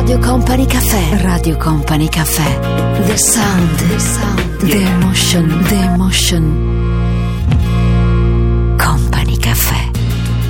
Radio Company Caffè. Radio Company Caffè. The sound. The sound. The emotion. The emotion. Company Caffè.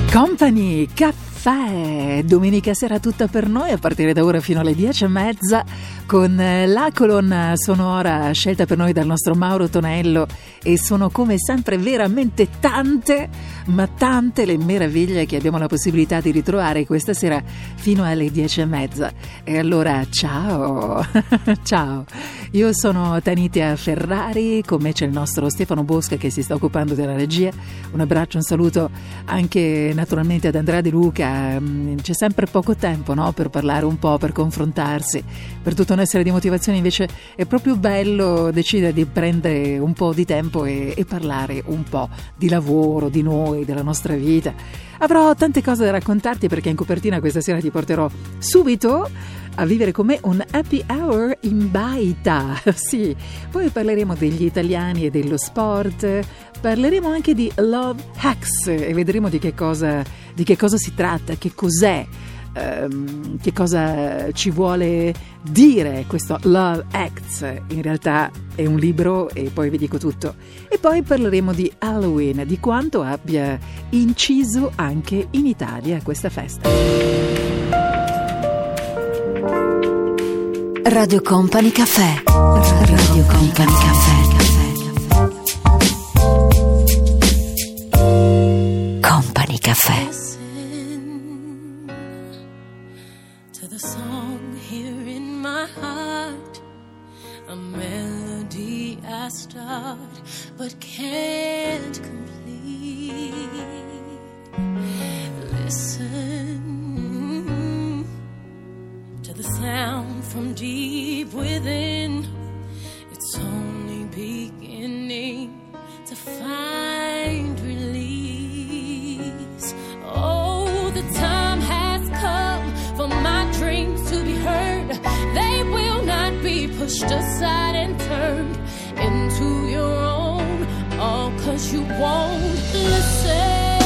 Company Caffè. Domenica sera tutta per noi a partire da ora fino alle dieci e mezza con eh, la colonna sonora scelta per noi dal nostro Mauro Tonello e sono come sempre veramente tante, ma tante le meraviglie che abbiamo la possibilità di ritrovare questa sera fino alle dieci e mezza. E allora ciao, ciao, io sono Tanitia Ferrari, con me c'è il nostro Stefano Bosca che si sta occupando della regia, un abbraccio, un saluto anche naturalmente ad Andrea De Luca, mm, c'è sempre poco tempo no? per parlare un po', per confrontarsi, per tutta una serie di motivazioni, invece è proprio bello decidere di prendere un po' di tempo e, e parlare un po' di lavoro, di noi, della nostra vita. Avrò tante cose da raccontarti perché in copertina questa sera ti porterò subito a vivere con me un happy hour in baita. Sì, poi parleremo degli italiani e dello sport, parleremo anche di love hacks e vedremo di che cosa, di che cosa si tratta, che cos'è ehm, che cosa ci vuole dire questo Love Acts. In realtà è un libro e poi vi dico tutto. E poi parleremo di Halloween, di quanto abbia inciso anche in Italia questa festa. Radio Company Caffè. Radio Company Caffè. Company Caffè. but can't complete. Listen to the sound from deep within. It's only beginning to find release. Oh, the time has come for my dreams to be heard. They will not be pushed aside and turned into your own, all cause you won't listen.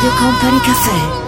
デュコカス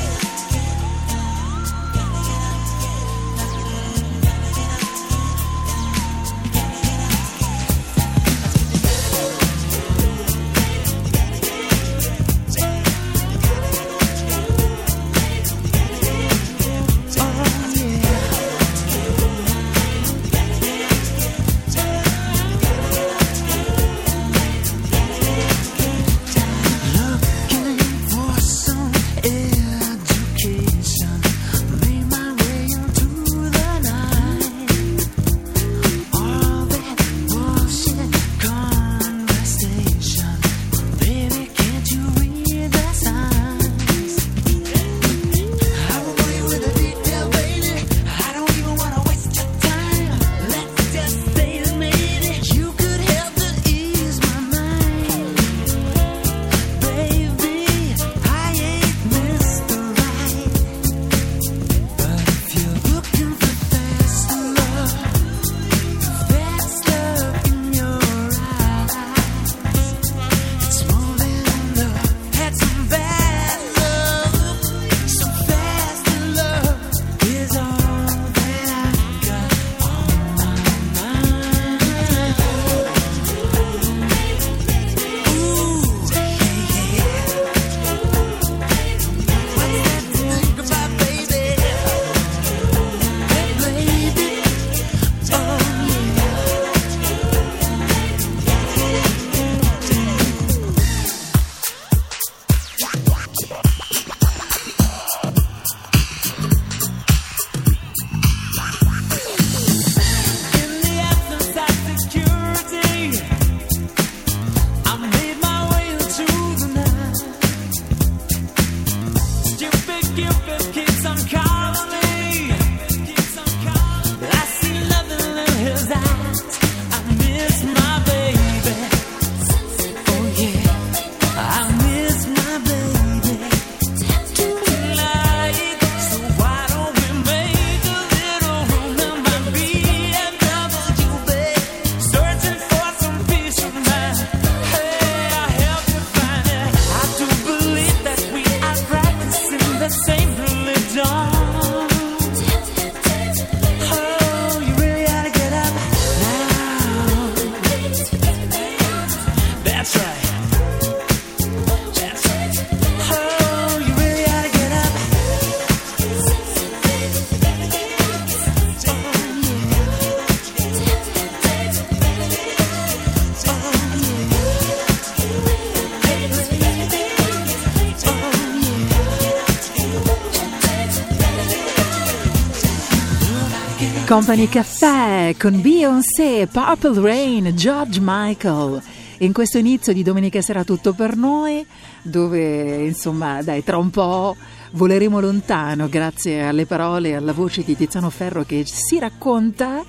Company Caffè con Beyoncé, Purple Rain, George Michael. In questo inizio di domenica sera tutto per noi, dove insomma, dai, tra un po' voleremo lontano grazie alle parole e alla voce di Tiziano Ferro che si racconta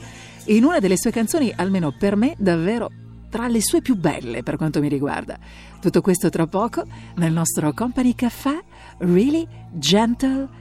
in una delle sue canzoni, almeno per me, davvero tra le sue più belle per quanto mi riguarda. Tutto questo tra poco nel nostro Company Caffè, Really Gentle.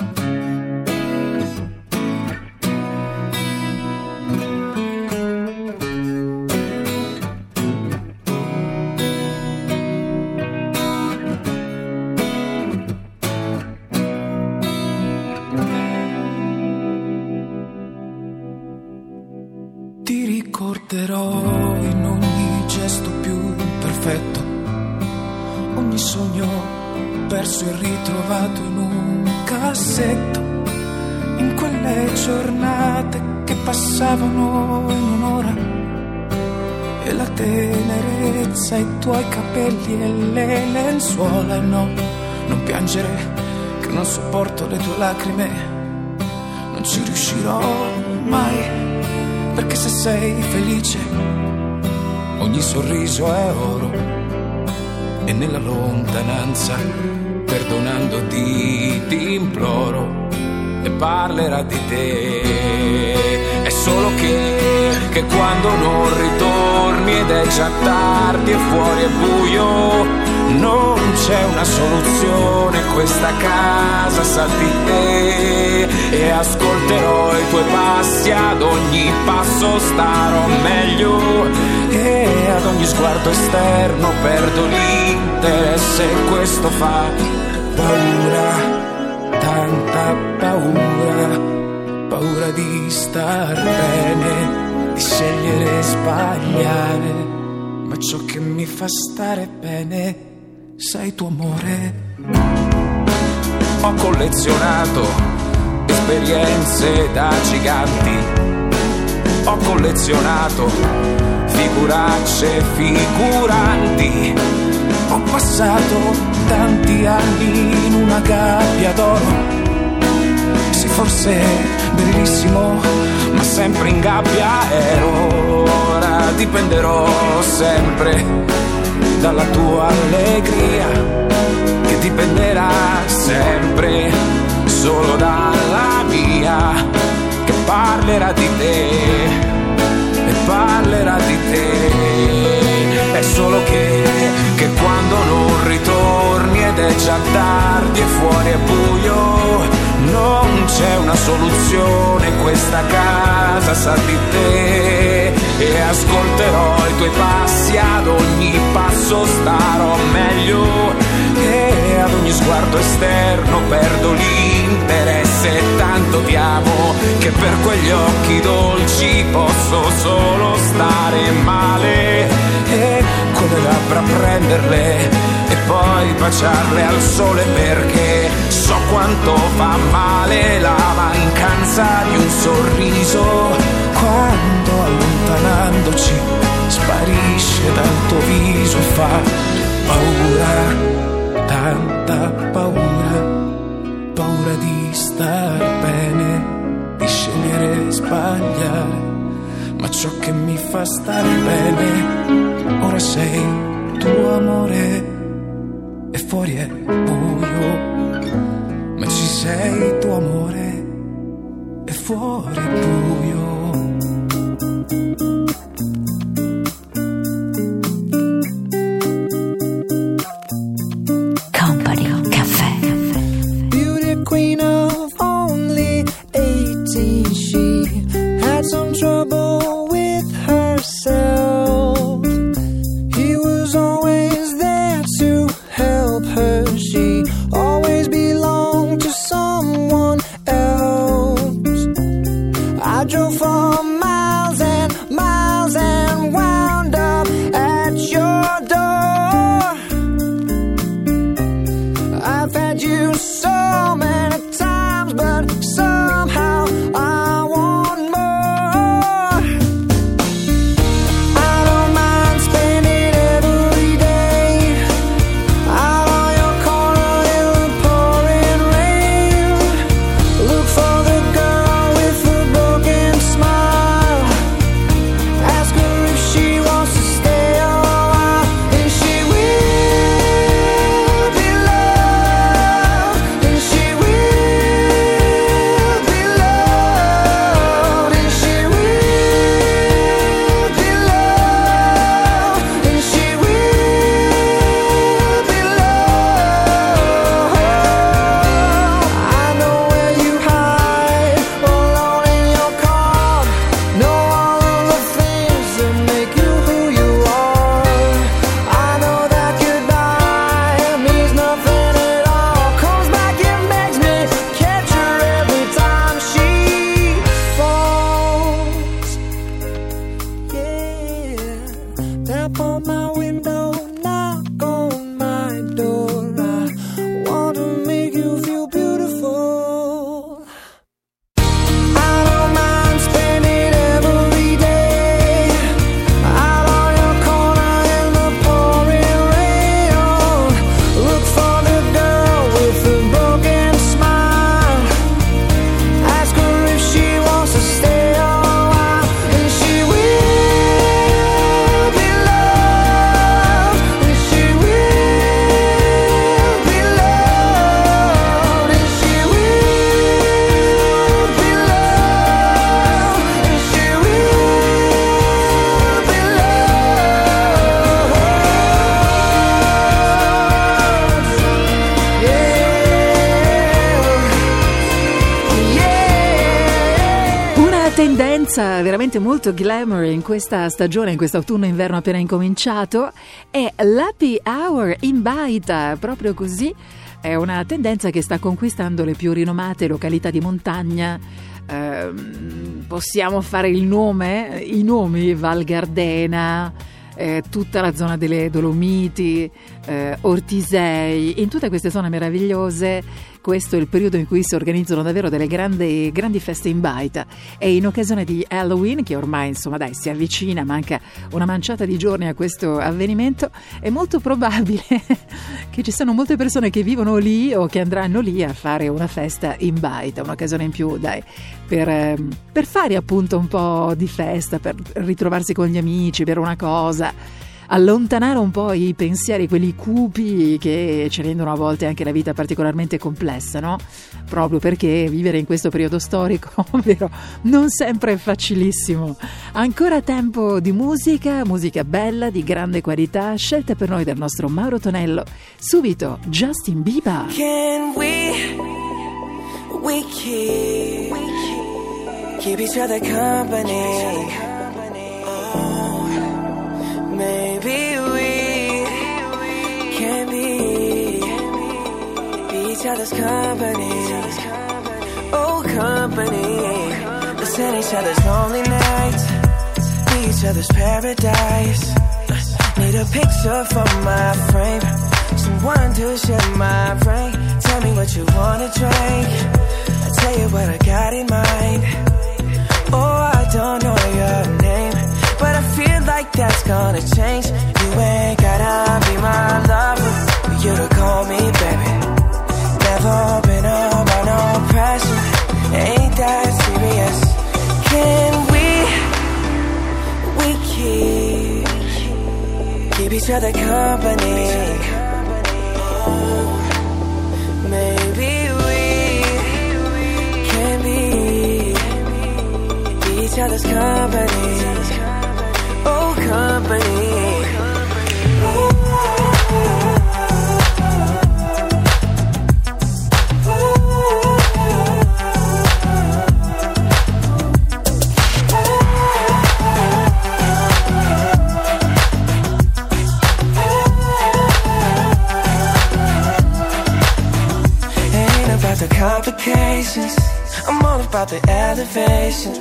Oro e nella lontananza, perdonandoti ti imploro e parlerà di te. È solo che, che quando non ritorni ed è già tardi e fuori è buio, non c'è una soluzione, questa casa sa di te. E ascolterò i tuoi passi, ad ogni passo starò meglio. E ad ogni sguardo esterno perdo l'interesse questo fa paura tanta paura, paura di star bene, di scegliere e sbagliare, ma ciò che mi fa stare bene, sai tu amore. Ho collezionato esperienze da giganti, ho collezionato figuracce figuranti, ho passato tanti anni in una gabbia d'oro. Sì, forse bellissimo, ma sempre in gabbia ero. Ora dipenderò sempre dalla tua allegria, che dipenderà sempre solo dalla mia, che parlerà di te e parlerà di te. È solo che, che quando non ritorni ed è già tardi e fuori è buio, non c'è una soluzione, questa casa sa di te e ascolterò i tuoi passi, ad ogni passo starò meglio. E ad ogni sguardo esterno perdo l'interesse, tanto ti amo che per quegli occhi dolci posso solo stare male. E con le labbra prenderle e poi baciarle al sole perché so quanto fa male la mancanza di un sorriso quando allontanandoci sparisce dal tuo viso e fa paura, tanta paura, paura di star bene, di scegliere e sbagliare ma ciò che mi fa stare bene, ora sei tuo amore e fuori è buio, ma ci sei tuo amore e fuori è buio. Molto glamour in questa stagione, in questo autunno-inverno appena incominciato, è l'happy hour in baita, proprio così. È una tendenza che sta conquistando le più rinomate località di montagna. Ehm, possiamo fare il nome, i nomi Val Gardena, eh, tutta la zona delle Dolomiti, eh, Ortisei, in tutte queste zone meravigliose. Questo è il periodo in cui si organizzano davvero delle grandi, grandi feste in baita. E in occasione di Halloween, che ormai insomma dai si avvicina, manca una manciata di giorni a questo avvenimento, è molto probabile che ci siano molte persone che vivono lì o che andranno lì a fare una festa in baita, un'occasione in più dai, per, ehm, per fare appunto un po' di festa, per ritrovarsi con gli amici, per una cosa allontanare un po' i pensieri, quelli cupi che ci rendono a volte anche la vita particolarmente complessa, no? Proprio perché vivere in questo periodo storico, ovvero, non sempre è facilissimo. Ancora tempo di musica, musica bella, di grande qualità, scelta per noi dal nostro Mauro Tonello. Subito Justin Bieber. Can we, we keep, keep each other company? Other's company. Oh, company. Listen each other's lonely nights, be each other's paradise. Need a picture for my frame. Someone to share my brain. Tell me what you wanna drink. I tell you what I got in mind. Oh, I don't know your name, but I feel like that's gonna change. You ain't gotta be my lover you to call me baby. Never been under no pressure. Ain't that serious? Can we? We keep keep each other company. Oh, maybe we can be each other's company. Oh, company. About the elevation.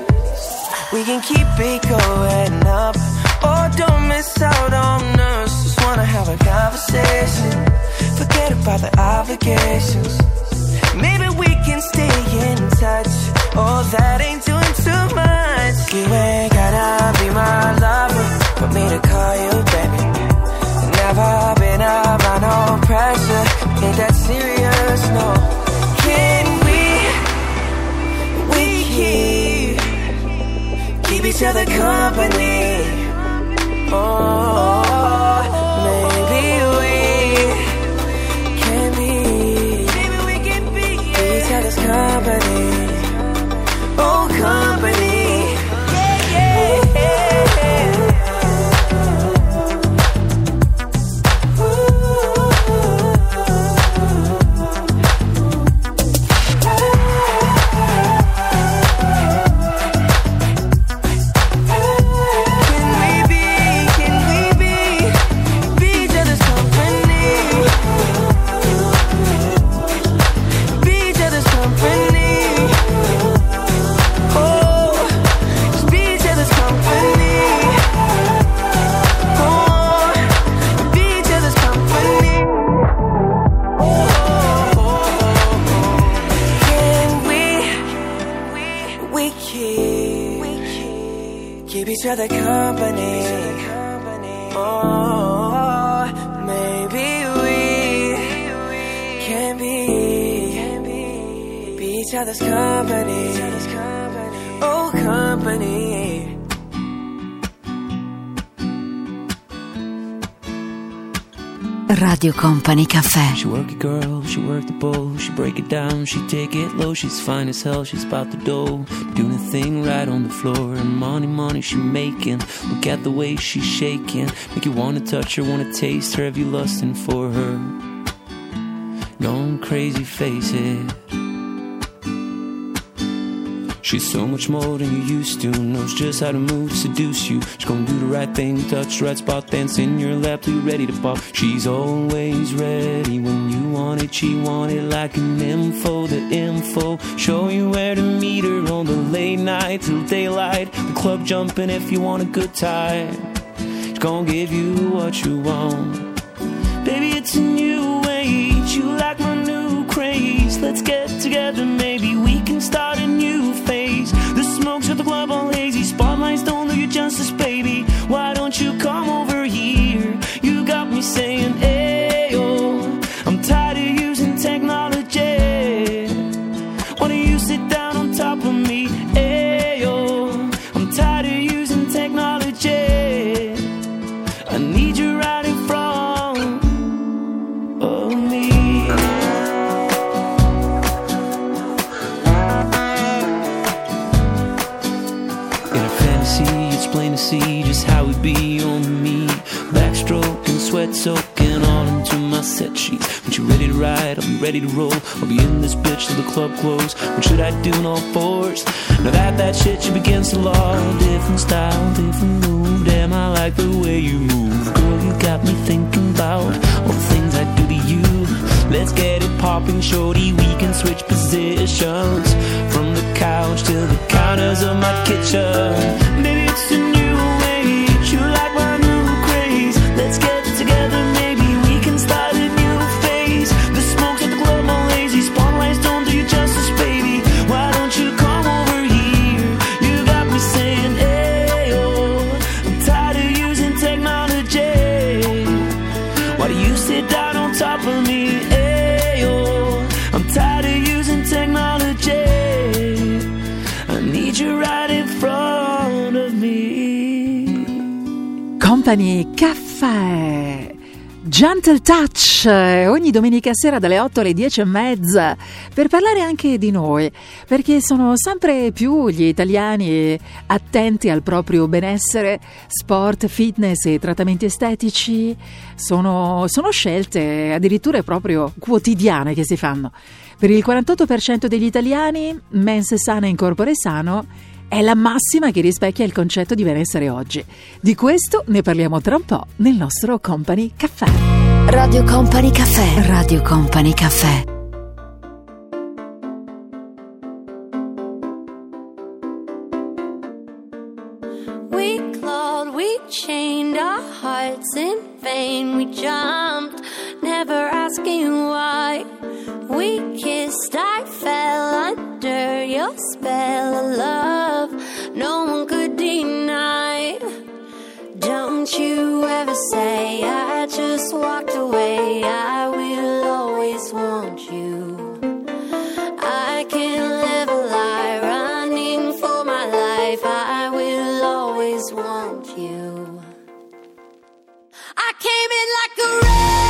We can keep it going up. Oh, don't miss out on us. Just wanna have a conversation. Forget about the obligations. Maybe we can stay in touch. Oh, that ain't doing too much. You ain't gotta be my lover for me to call you baby. Never been around no pressure. Ain't that serious? No. Each other company. Oh, maybe we can be, maybe we can be each other's company. Oh, company. Other's company. Oh, company. Radio Company Cafe. She work it girl, she work the bowl, she break it down, she take it low, she's fine as hell, she's about the dough, doing a thing right on the floor, and money, money she making, look at the way she's shaking, make you wanna touch her, wanna taste her, have you lusting for her, gone crazy, face it. She's so much more than you used to. Knows just how to move, seduce you. She's gonna do the right thing, touch the right spot, dance in your lap till you're ready to pop. She's always ready when you want it. She want it like an info, the info. Show you where to meet her on the late night till daylight. The club jumping if you want a good time. She's gonna give you what you want. Baby, it's a new age. You like my new craze. Let's get together, maybe we can start a new smokes at the club all hazy. Spotlights don't do you justice, baby. Why don't you come over here? You got me saying, soaking all into my set sheets. When you're ready to ride, be ready to roll. I'll be in this bitch till the club close. What should I do in all fours? Now that that shit should against the law. Different style, different move. Damn, I like the way you move. Girl, you got me thinking about all the things I do to you. Let's get it popping, shorty. We can switch positions from the couch to the counters of my kitchen. Maybe it's a Company Caffè. Gentle Touch, eh, ogni domenica sera dalle 8 alle 10 e mezza, per parlare anche di noi, perché sono sempre più gli italiani attenti al proprio benessere, sport, fitness e trattamenti estetici, sono, sono scelte addirittura proprio quotidiane che si fanno. Per il 48% degli italiani, mens sana in corpore sano è la massima che rispecchia il concetto di benessere oggi. Di questo ne parliamo tra un po' nel nostro Company Caffè. Radio Company Caffè. Radio Company Caffè. We clawed, we chained our hearts in vain. We jumped, never asking why. We kissed, I fell under your spell of love. No one could deny. Don't you ever say I just walked away. I will always want you. I can't live a lie running for my life. I will always want you. I came in like a wrecking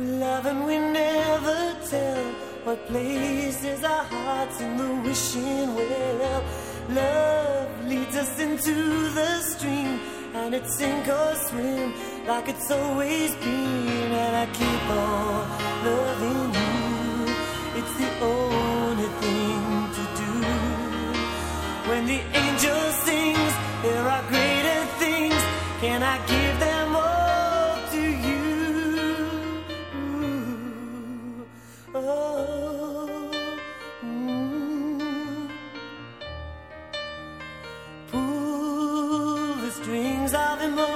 We love and we never tell what places our hearts in the wishing well. Love leads us into the stream, and it's sink or swim like it's always been. And I keep on loving you. It's the only thing to do. When the angel sings, there are greater things. Can I give them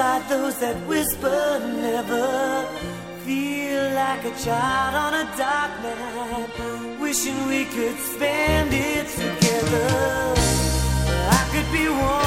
Push those that whisper never. Feel like a child on a dark night. Wishing we could spend it together. I could be warm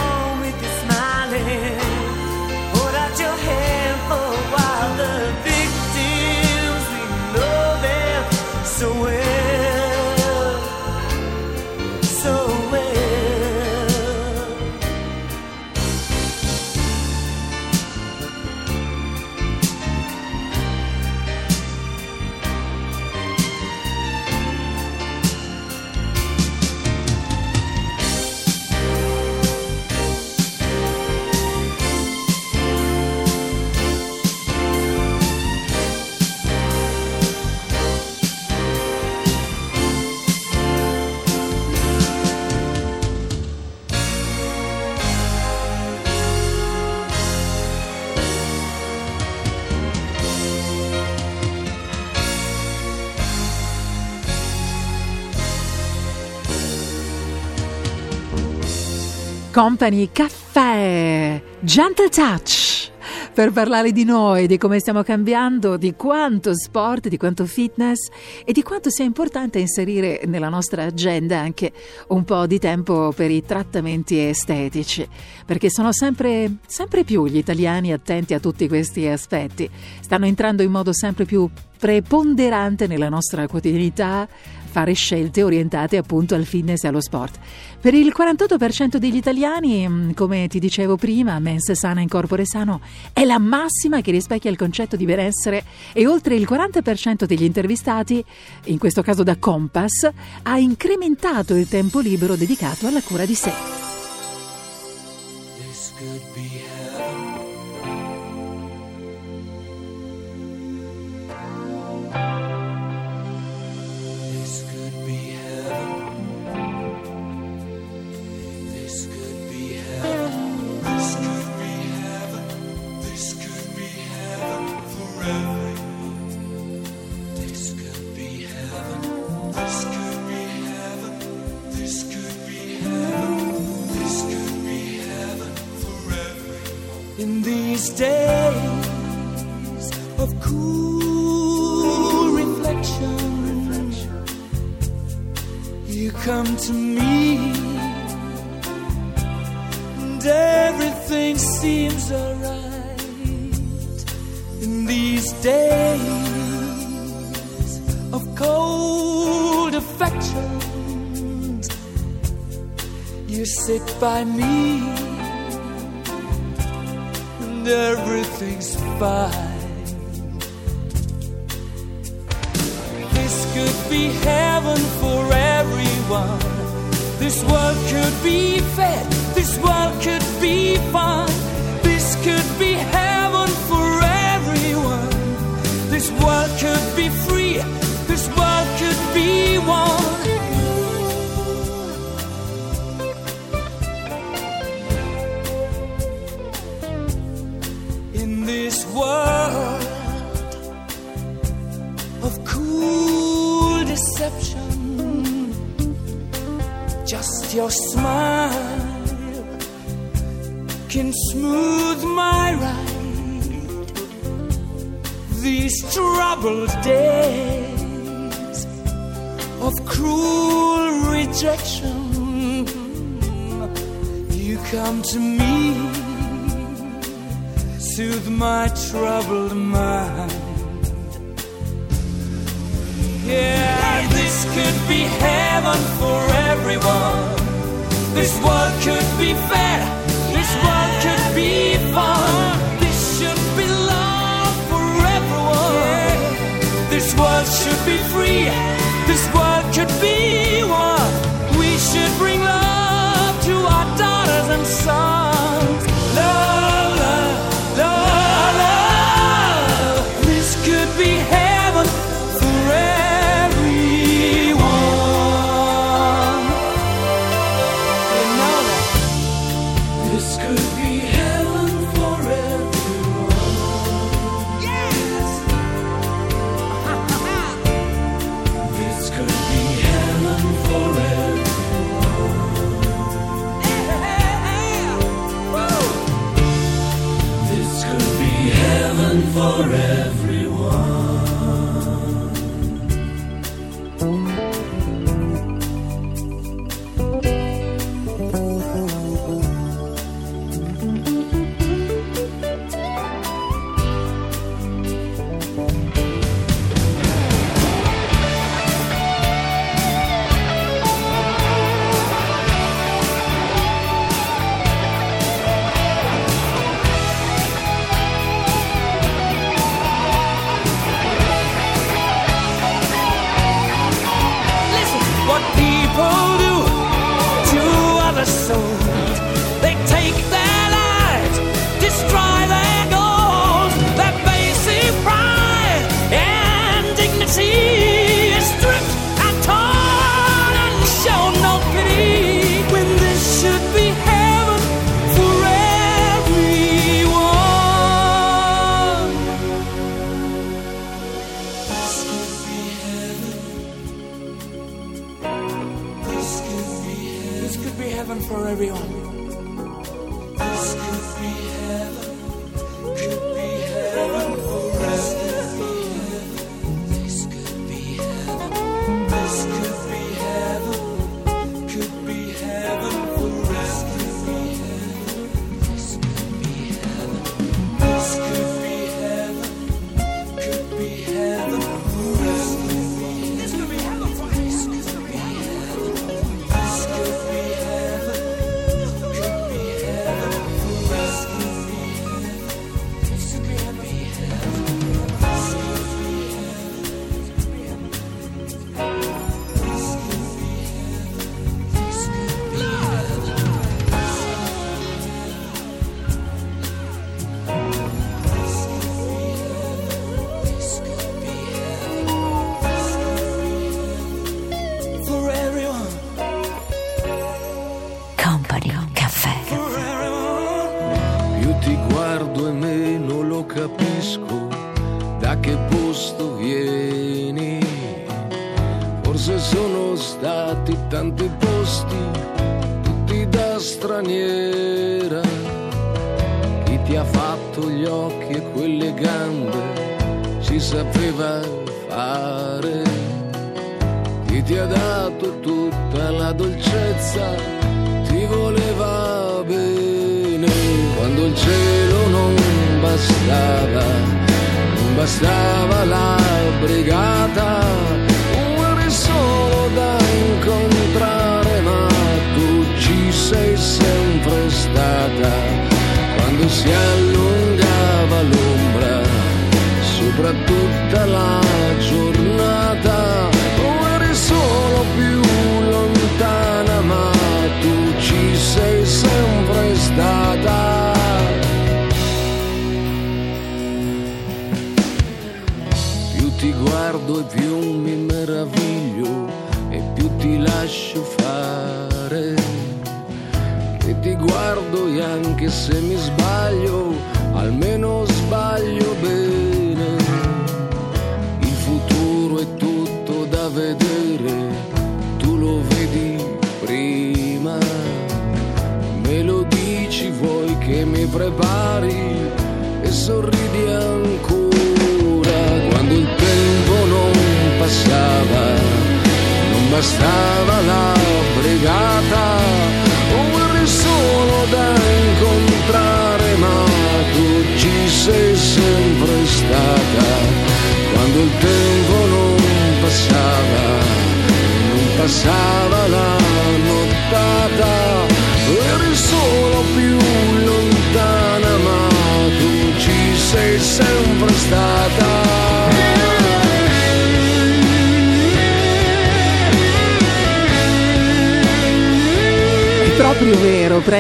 Company Caffè, Gentle Touch, per parlare di noi, di come stiamo cambiando, di quanto sport, di quanto fitness e di quanto sia importante inserire nella nostra agenda anche un po' di tempo per i trattamenti estetici, perché sono sempre, sempre più gli italiani attenti a tutti questi aspetti, stanno entrando in modo sempre più preponderante nella nostra quotidianità fare scelte orientate appunto al fitness e allo sport. Per il 48% degli italiani, mh, come ti dicevo prima, mens sana in corpore sano è la massima che rispecchia il concetto di benessere e oltre il 40% degli intervistati, in questo caso da Compass, ha incrementato il tempo libero dedicato alla cura di sé. by me, and everything's fine. This could be heaven for everyone. This world could be fed, this world could be fun. This could be heaven for everyone. This world could be free, this world could be one. your smile can smooth my ride these troubled days of cruel rejection. You come to me, soothe my troubled mind. Yeah, this could be heaven for everyone. This world could be fair. This world could be fun. This should be love for everyone. This world should be free. This world could be one. We should bring love to our daughters and sons.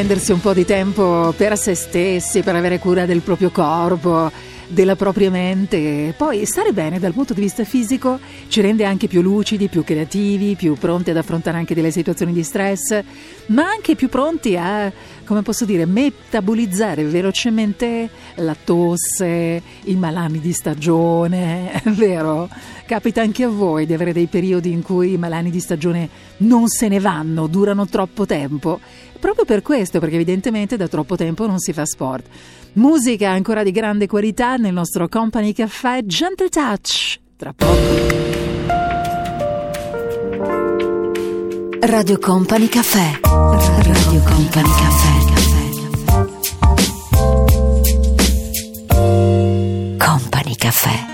Prendersi un po' di tempo per se stessi, per avere cura del proprio corpo, della propria mente. Poi stare bene dal punto di vista fisico ci rende anche più lucidi, più creativi, più pronti ad affrontare anche delle situazioni di stress, ma anche più pronti a, come posso dire, metabolizzare velocemente la tosse, i malani di stagione, è vero? Capita anche a voi di avere dei periodi in cui i malani di stagione non se ne vanno, durano troppo tempo? Proprio per questo, perché evidentemente da troppo tempo non si fa sport. Musica ancora di grande qualità nel nostro Company Caffè Gentle Touch. Tra poco. Radio Company Caffè. Radio Company Caffè. Company Caffè.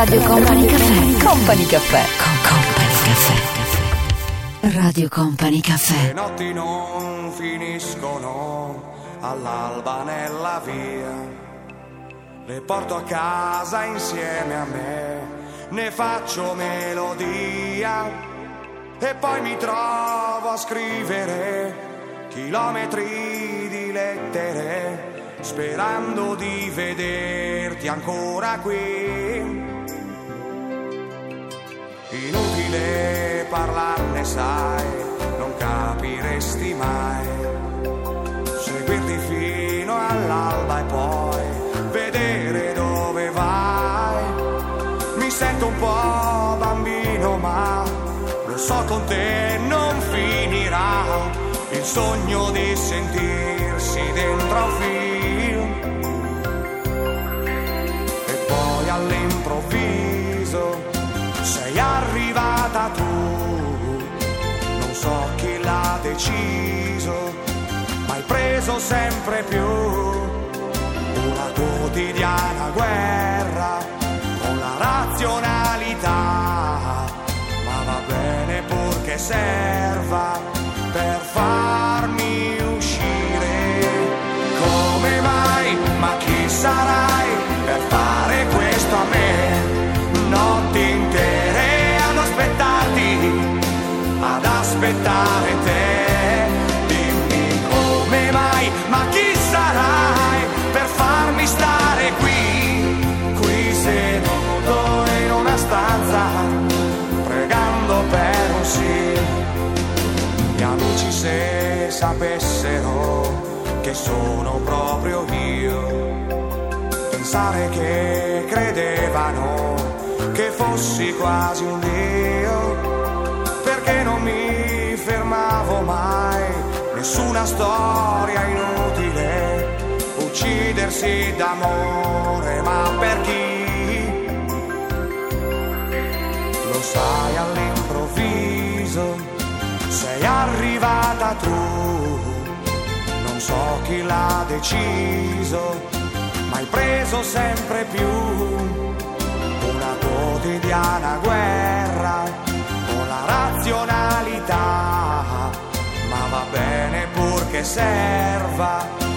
Radio Company Caffè. Company Caffè. Con Company Caffè. Radio Company Le Caffè. notti non finiscono all'alba nella via. Le porto a casa insieme a me, ne faccio melodia. E poi mi trovo a scrivere chilometri di lettere, sperando di vederti ancora qui. Inutile parlarne, sai, non capiresti mai. Seguirti fino all'alba e poi vedere dove vai. Mi sento un po' bambino, ma lo so con te non finirà. Il sogno di sentirsi dentro un film. Deciso, ma hai preso sempre più una quotidiana guerra con la razionalità. Sapessero che sono proprio io, pensare che credevano che fossi quasi un dio, perché non mi fermavo mai, nessuna storia inutile, uccidersi d'amore, ma per chi? Lo sai all'improvviso, sei arrivata tu, non so chi l'ha deciso, ma hai preso sempre più. Una quotidiana guerra con la razionalità, ma va bene purché serva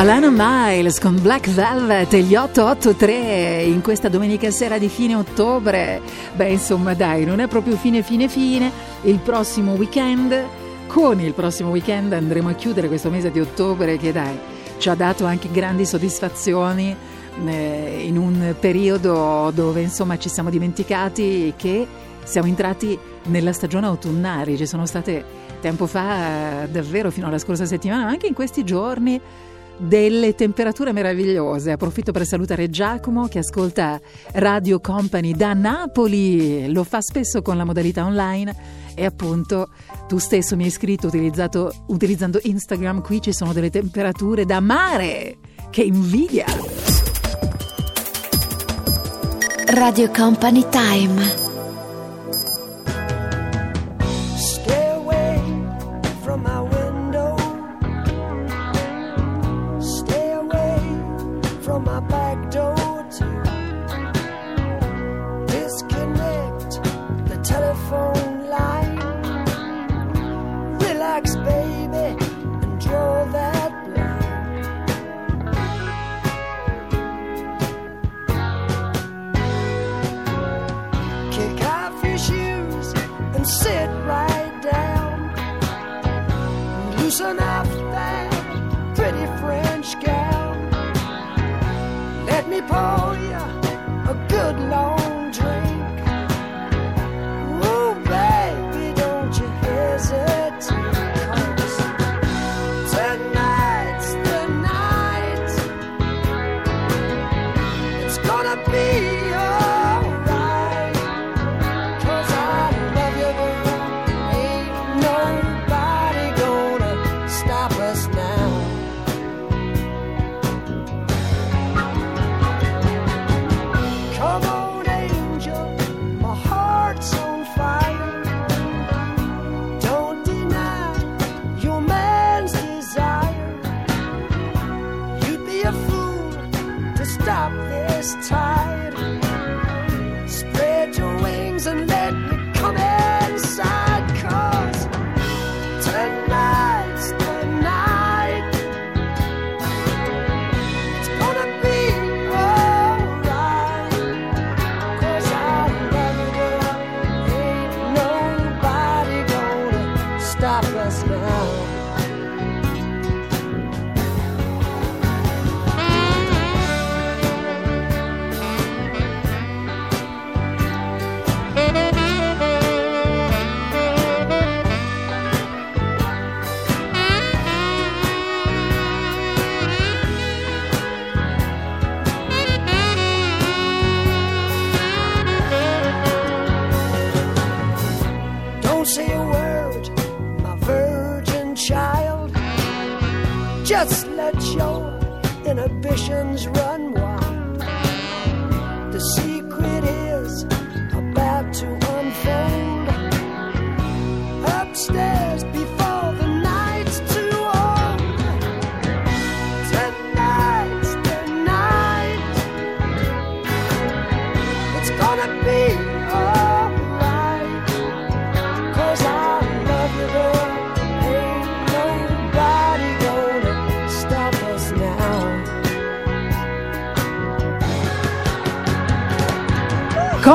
Alana Miles con Black Velvet e gli 883 in questa domenica sera di fine ottobre. Beh, insomma, dai, non è proprio fine fine fine. Il prossimo weekend, con il prossimo weekend andremo a chiudere questo mese di ottobre che dai, ci ha dato anche grandi soddisfazioni eh, in un periodo dove insomma ci siamo dimenticati che siamo entrati nella stagione autunnale, ci sono state tempo fa, davvero fino alla scorsa settimana, ma anche in questi giorni, delle temperature meravigliose. Approfitto per salutare Giacomo che ascolta Radio Company da Napoli, lo fa spesso con la modalità online e appunto tu stesso mi hai scritto utilizzando Instagram, qui ci sono delle temperature da mare, che invidia! Radio Company Time.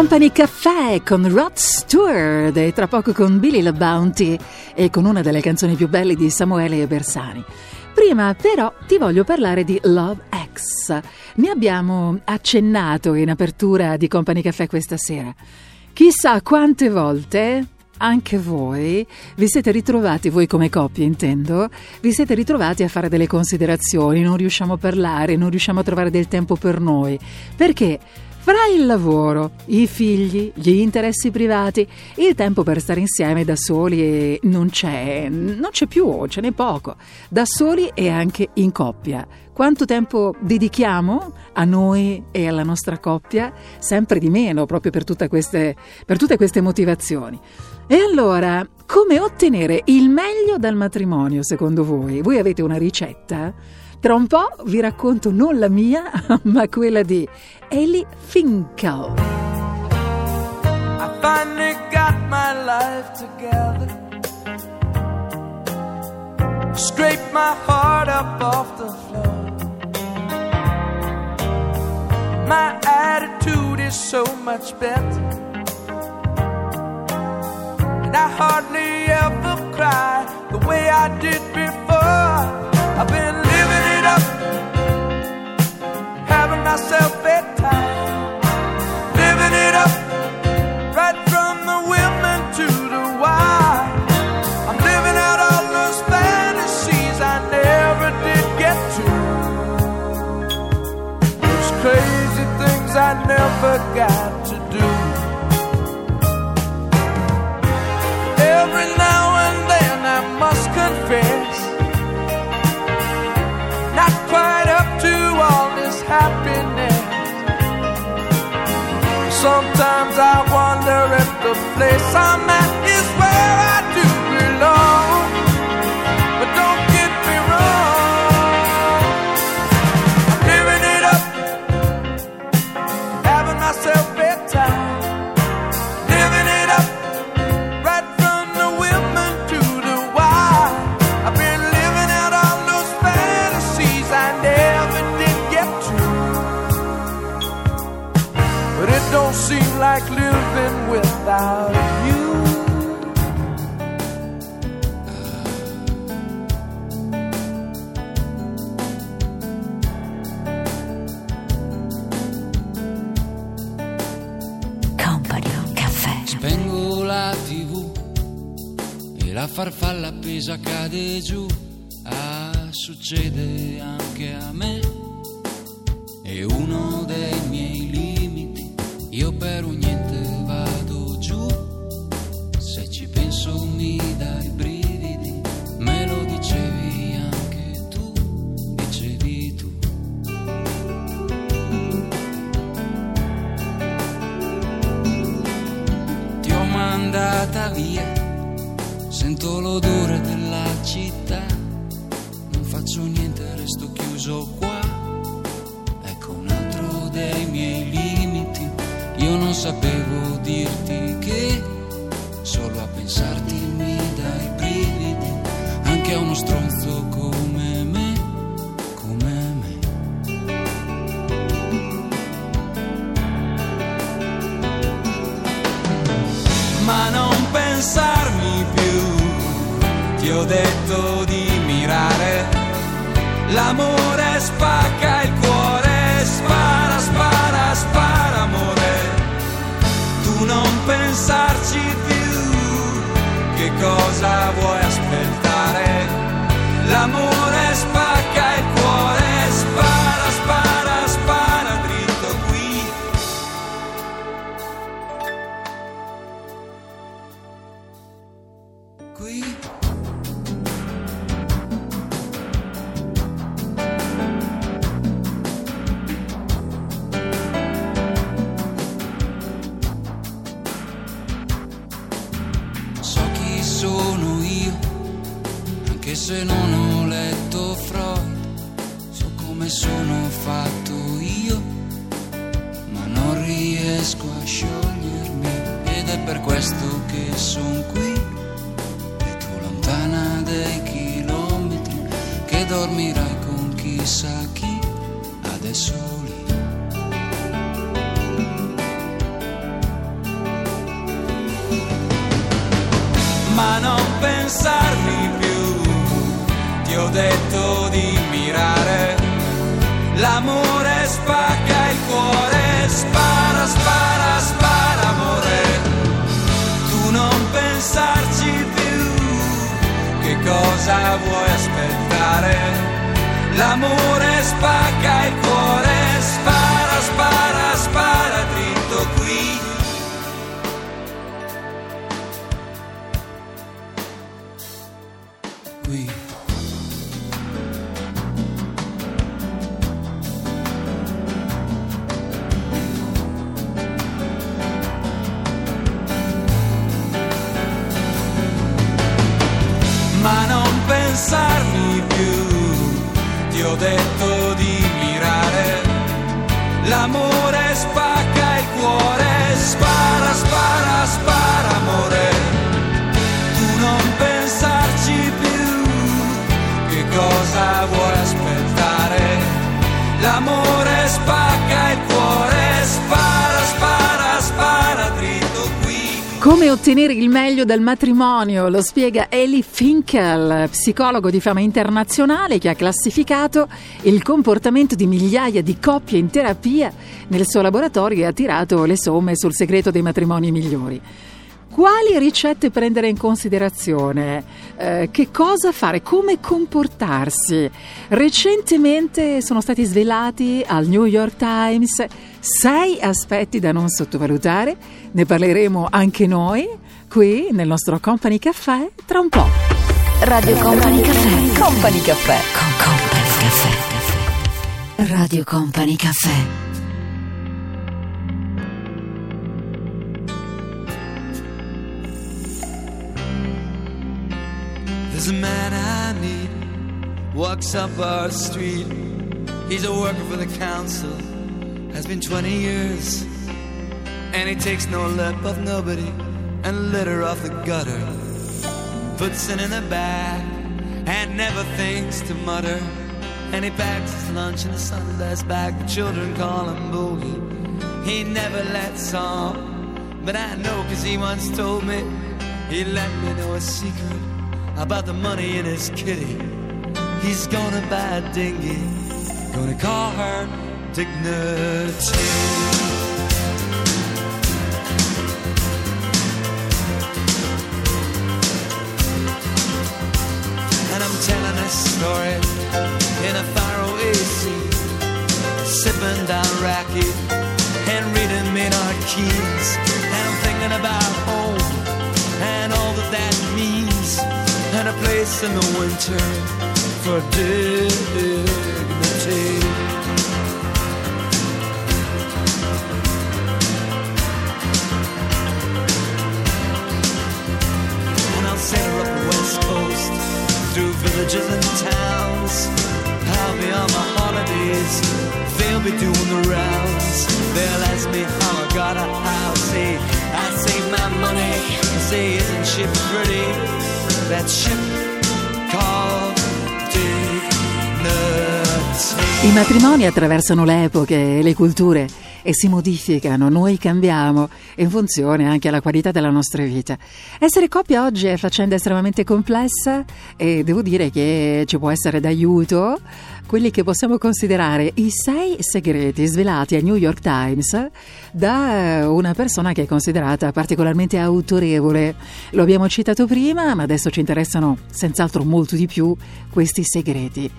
Company Caffè con Rod Stewart e tra poco con Billy La Bounty e con una delle canzoni più belle di Samuele Bersani. Prima però ti voglio parlare di Love X. Ne abbiamo accennato in apertura di Company Caffè questa sera. Chissà quante volte anche voi vi siete ritrovati, voi come coppia intendo, vi siete ritrovati a fare delle considerazioni, non riusciamo a parlare, non riusciamo a trovare del tempo per noi. Perché? Fra il lavoro, i figli, gli interessi privati, il tempo per stare insieme da soli non c'è, non c'è più, ce n'è poco. Da soli e anche in coppia. Quanto tempo dedichiamo a noi e alla nostra coppia? Sempre di meno, proprio per, queste, per tutte queste motivazioni. E allora, come ottenere il meglio dal matrimonio secondo voi? Voi avete una ricetta? Tra un po' vi racconto non la mia, ma quella di Ellie Finkel. I finally got my life together. Scrape my heart up off the floor. My attitude is so much better. And I hardly ever cry the way I did before. I've been up, Sometimes I wonder if the place I'm at is where farfalla appesa cade giù, ah, succede anche a me. L'amore spacca il cuore, spara, spara, spara amore. Tu non pensarci più, che cosa vuoi aspettare? L'amore spacca il cuore, pensarmi più. Ti ho detto di mirare, l'amore spacca il cuore, spara, spara, spara amore. Tu non pensarci più, che cosa vuoi aspettare? L'amore spacca Come ottenere il meglio dal matrimonio lo spiega Eli Finkel, psicologo di fama internazionale che ha classificato il comportamento di migliaia di coppie in terapia nel suo laboratorio e ha tirato le somme sul segreto dei matrimoni migliori. Quali ricette prendere in considerazione? Eh, che cosa fare? Come comportarsi? Recentemente sono stati svelati al New York Times sei aspetti da non sottovalutare. Ne parleremo anche noi qui nel nostro Company Caffè tra un po'. Radio Company Caffè. Company Caffè. Con Company Caffè. Radio Company Caffè. There's a man I meet, walks up our street. He's a worker for the council, has been 20 years. And he takes no lip of nobody and litter off the gutter. Puts it in a bag and never thinks to mutter. And he packs his lunch in a Sunday's bag. The children call him Boogie. He never lets on, but I know cause he once told me he let me know a secret about the money in his kitty. He's gonna buy a dinghy, gonna call her dignity. and I'm telling a story in a faraway sea, sipping down raki and reading our keys, and I'm thinking about home and all that that means, and a place in the winter for dignity. Sail up the west coast through villages and towns. I'll be on my holidays, they'll be doing the rounds. They'll ask me how I got a house. Say, I save my money. Say, isn't she pretty? That ship called Dignity. I matrimoni attraversano le epoche e le culture e si modificano, noi cambiamo in funzione anche alla qualità della nostra vita. Essere coppia oggi è faccenda estremamente complessa e devo dire che ci può essere d'aiuto quelli che possiamo considerare i sei segreti svelati al New York Times da una persona che è considerata particolarmente autorevole. Lo abbiamo citato prima, ma adesso ci interessano senz'altro molto di più questi segreti.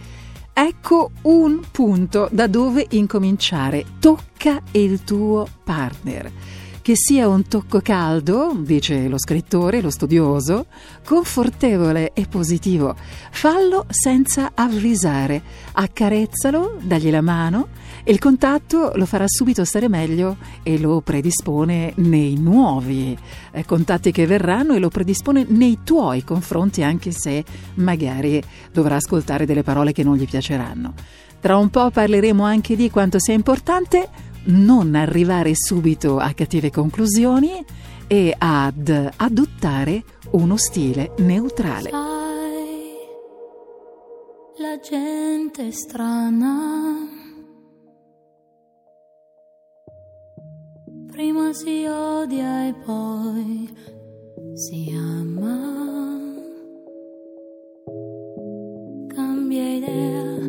Ecco un punto da dove incominciare. Tocca il tuo partner. Che sia un tocco caldo, dice lo scrittore, lo studioso, confortevole e positivo. Fallo senza avvisare. Accarezzalo, dagli la mano e il contatto lo farà subito stare meglio e lo predispone nei nuovi eh, contatti che verranno e lo predispone nei tuoi confronti anche se magari dovrà ascoltare delle parole che non gli piaceranno. Tra un po' parleremo anche di quanto sia importante non arrivare subito a cattive conclusioni e ad adottare uno stile neutrale. Sai, la gente strana. Prima si odia e poi si ama. Cambia idea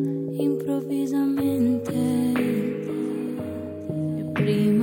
improvvisamente. E prima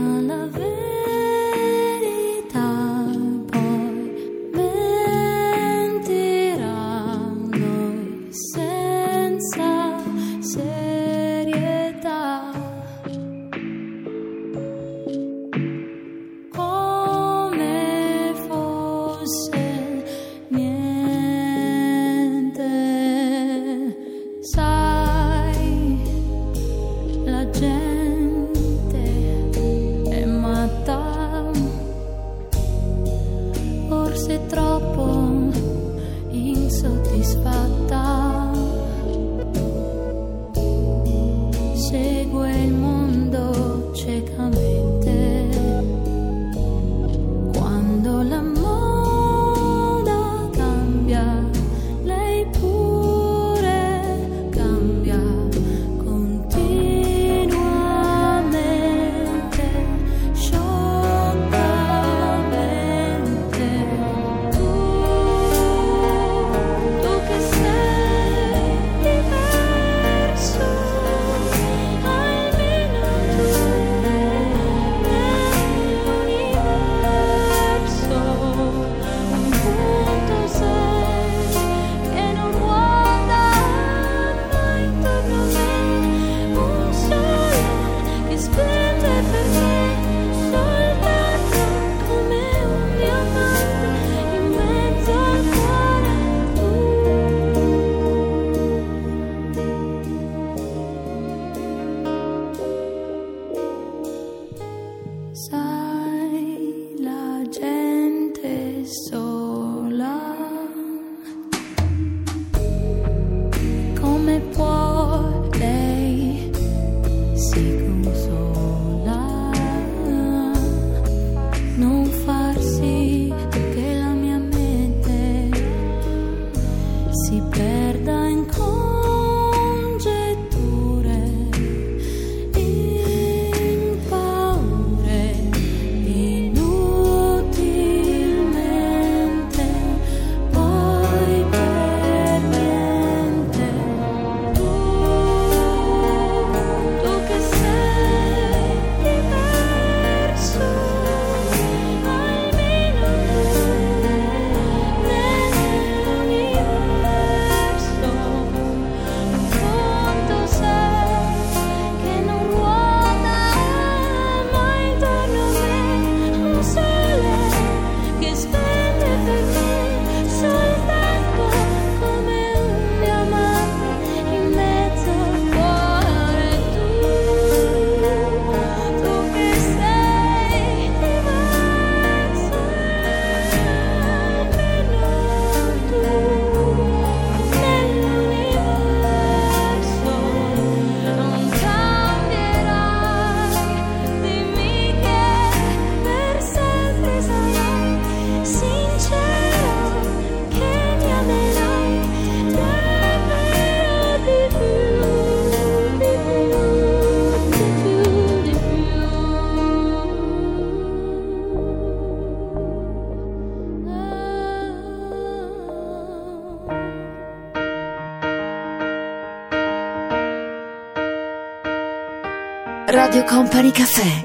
Radio Company Caffè.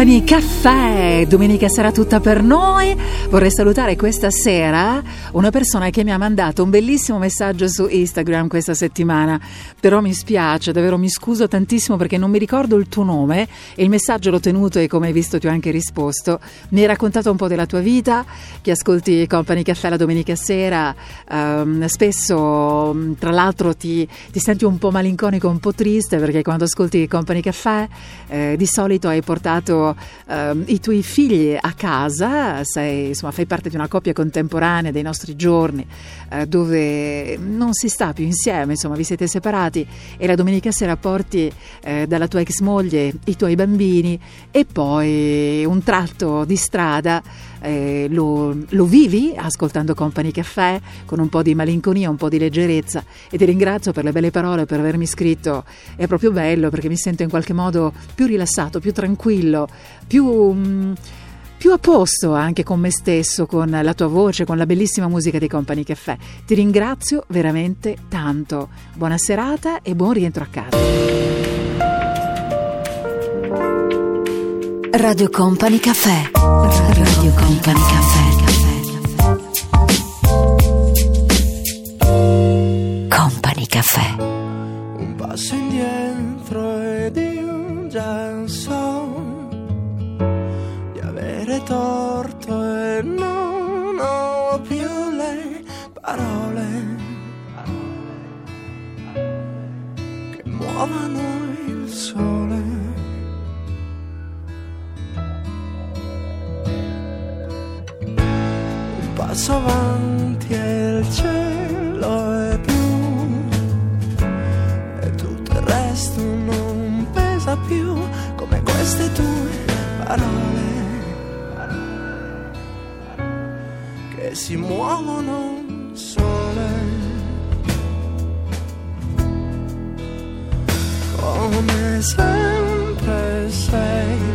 Company Caffè, domenica sera tutta per noi. Vorrei salutare questa sera una persona che mi ha mandato un bellissimo messaggio su Instagram questa settimana. Però mi spiace, davvero mi scuso tantissimo perché non mi ricordo il tuo nome e il messaggio l'ho tenuto e come hai visto ti ho anche risposto. Mi hai raccontato un po' della tua vita, che ascolti Company Caffè la domenica sera, ehm, spesso mh, tra l'altro ti, ti senti un po' malinconico, un po' triste perché quando ascolti Company Caffè eh, di solito hai portato ehm, i tuoi figli a casa, sei, insomma, fai parte di una coppia contemporanea dei nostri giorni eh, dove non si sta più insieme, insomma vi siete separati e la domenica sera porti eh, dalla tua ex moglie i tuoi bambini e poi un tratto di strada eh, lo, lo vivi ascoltando Company Caffè con un po' di malinconia, un po' di leggerezza e ti ringrazio per le belle parole, per avermi scritto. È proprio bello perché mi sento in qualche modo più rilassato, più tranquillo, più... mm, più a posto anche con me stesso, con la tua voce, con la bellissima musica di Company Caffè. Ti ringrazio veramente tanto. Buona serata e buon rientro a casa. Radio Company Caffè. Radio Company Caffè. Company Caffè. Un passo indietro ed io già so di avere torto e non ho più le parole che muovano il sole. Passo avanti e il cielo è blu. E tutto il resto non pesa più come queste tue parole. Che si muovono sole. Come sempre sei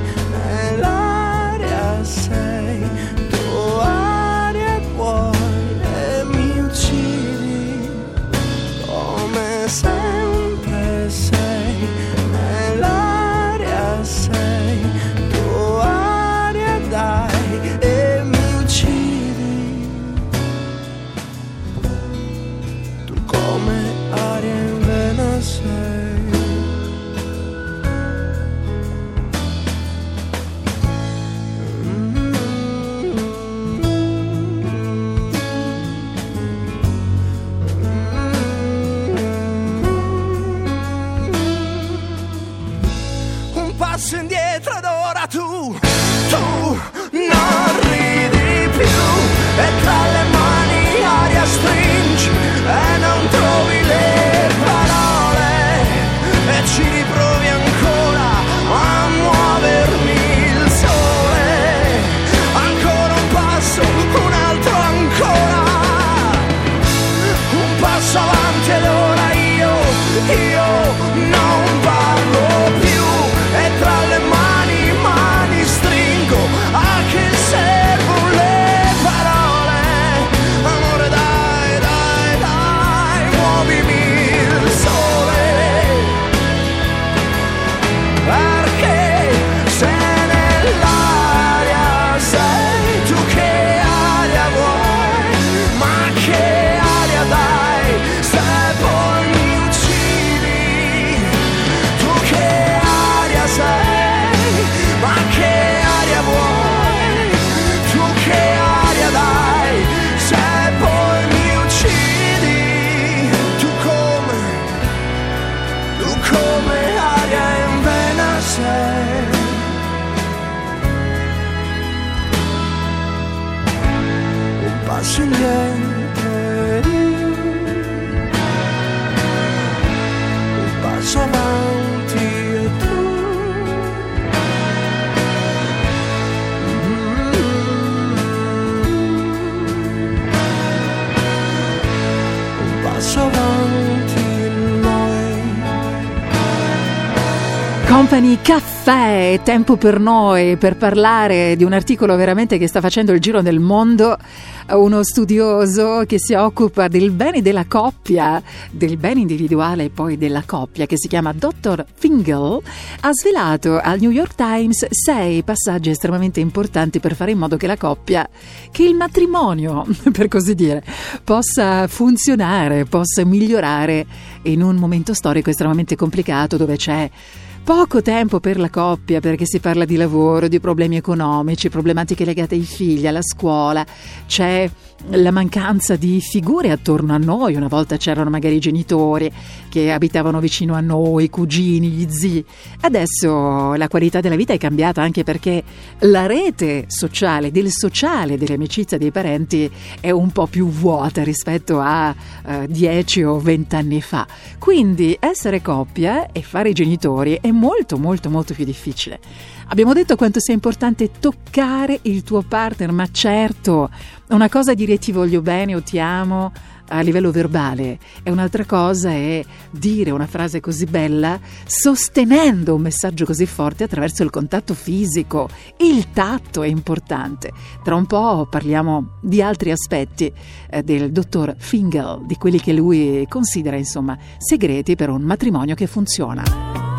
Company Caffè, tempo per noi per parlare di un articolo veramente che sta facendo il giro del mondo, uno studioso che si occupa del bene della coppia, del bene individuale e poi della coppia, che si chiama Dr. Fingal, ha svelato al New York Times sei passaggi estremamente importanti per fare in modo che la coppia, che il matrimonio, per così dire, possa funzionare, possa migliorare in un momento storico estremamente complicato dove c'è Poco tempo per la coppia perché si parla di lavoro, di problemi economici, problematiche legate ai figli, alla scuola, c'è la mancanza di figure attorno a noi, una volta c'erano magari i genitori che abitavano vicino a noi, i cugini, gli zii, adesso la qualità della vita è cambiata anche perché la rete sociale, del sociale, delle amicizie dei parenti è un po' più vuota rispetto a eh, 10 o 20 anni fa, quindi essere coppia e fare i genitori è molto molto molto più difficile. Abbiamo detto quanto sia importante toccare il tuo partner, ma certo, una cosa è dire ti voglio bene o ti amo a livello verbale e un'altra cosa è dire una frase così bella sostenendo un messaggio così forte attraverso il contatto fisico. Il tatto è importante. Tra un po' parliamo di altri aspetti eh, del dottor Fingal, di quelli che lui considera insomma segreti per un matrimonio che funziona.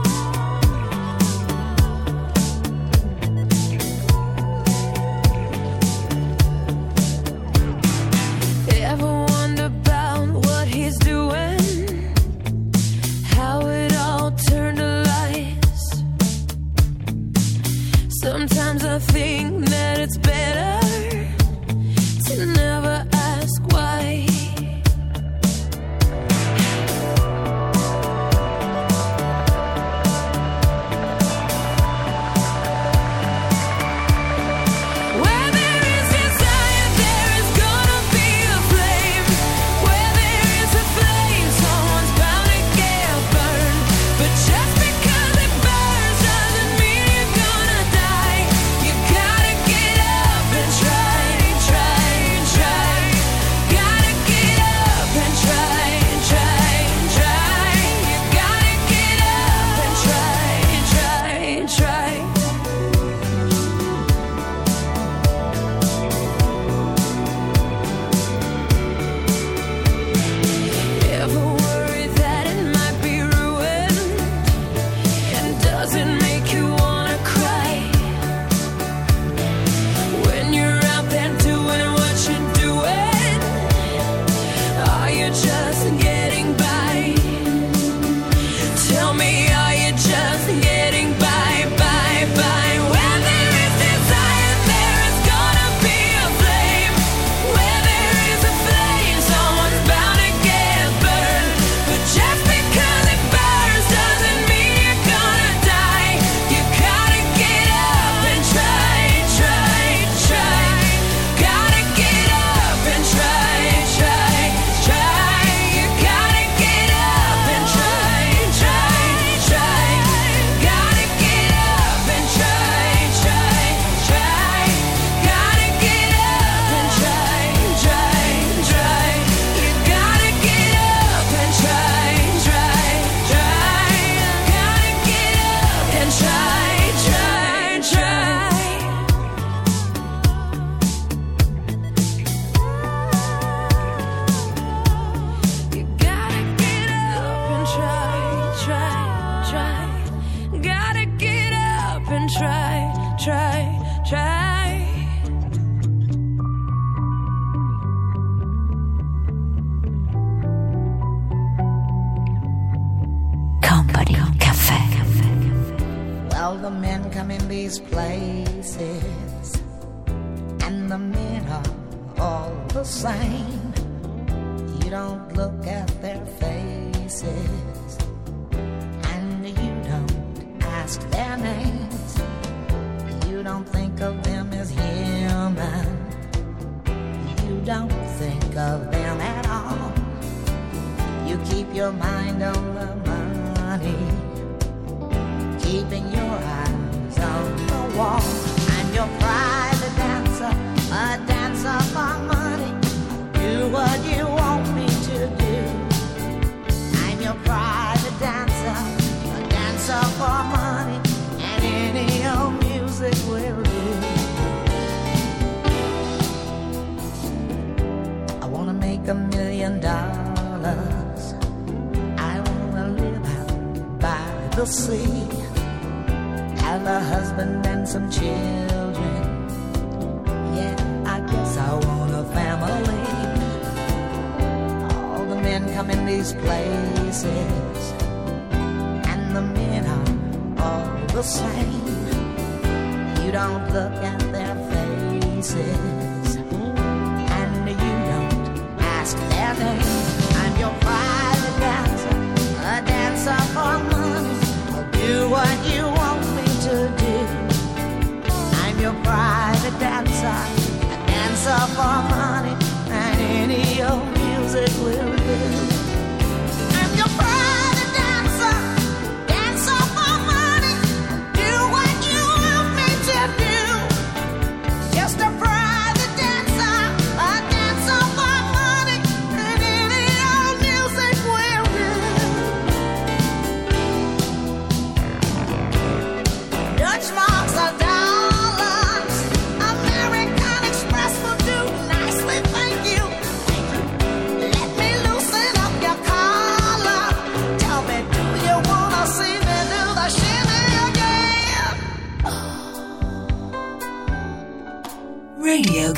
up on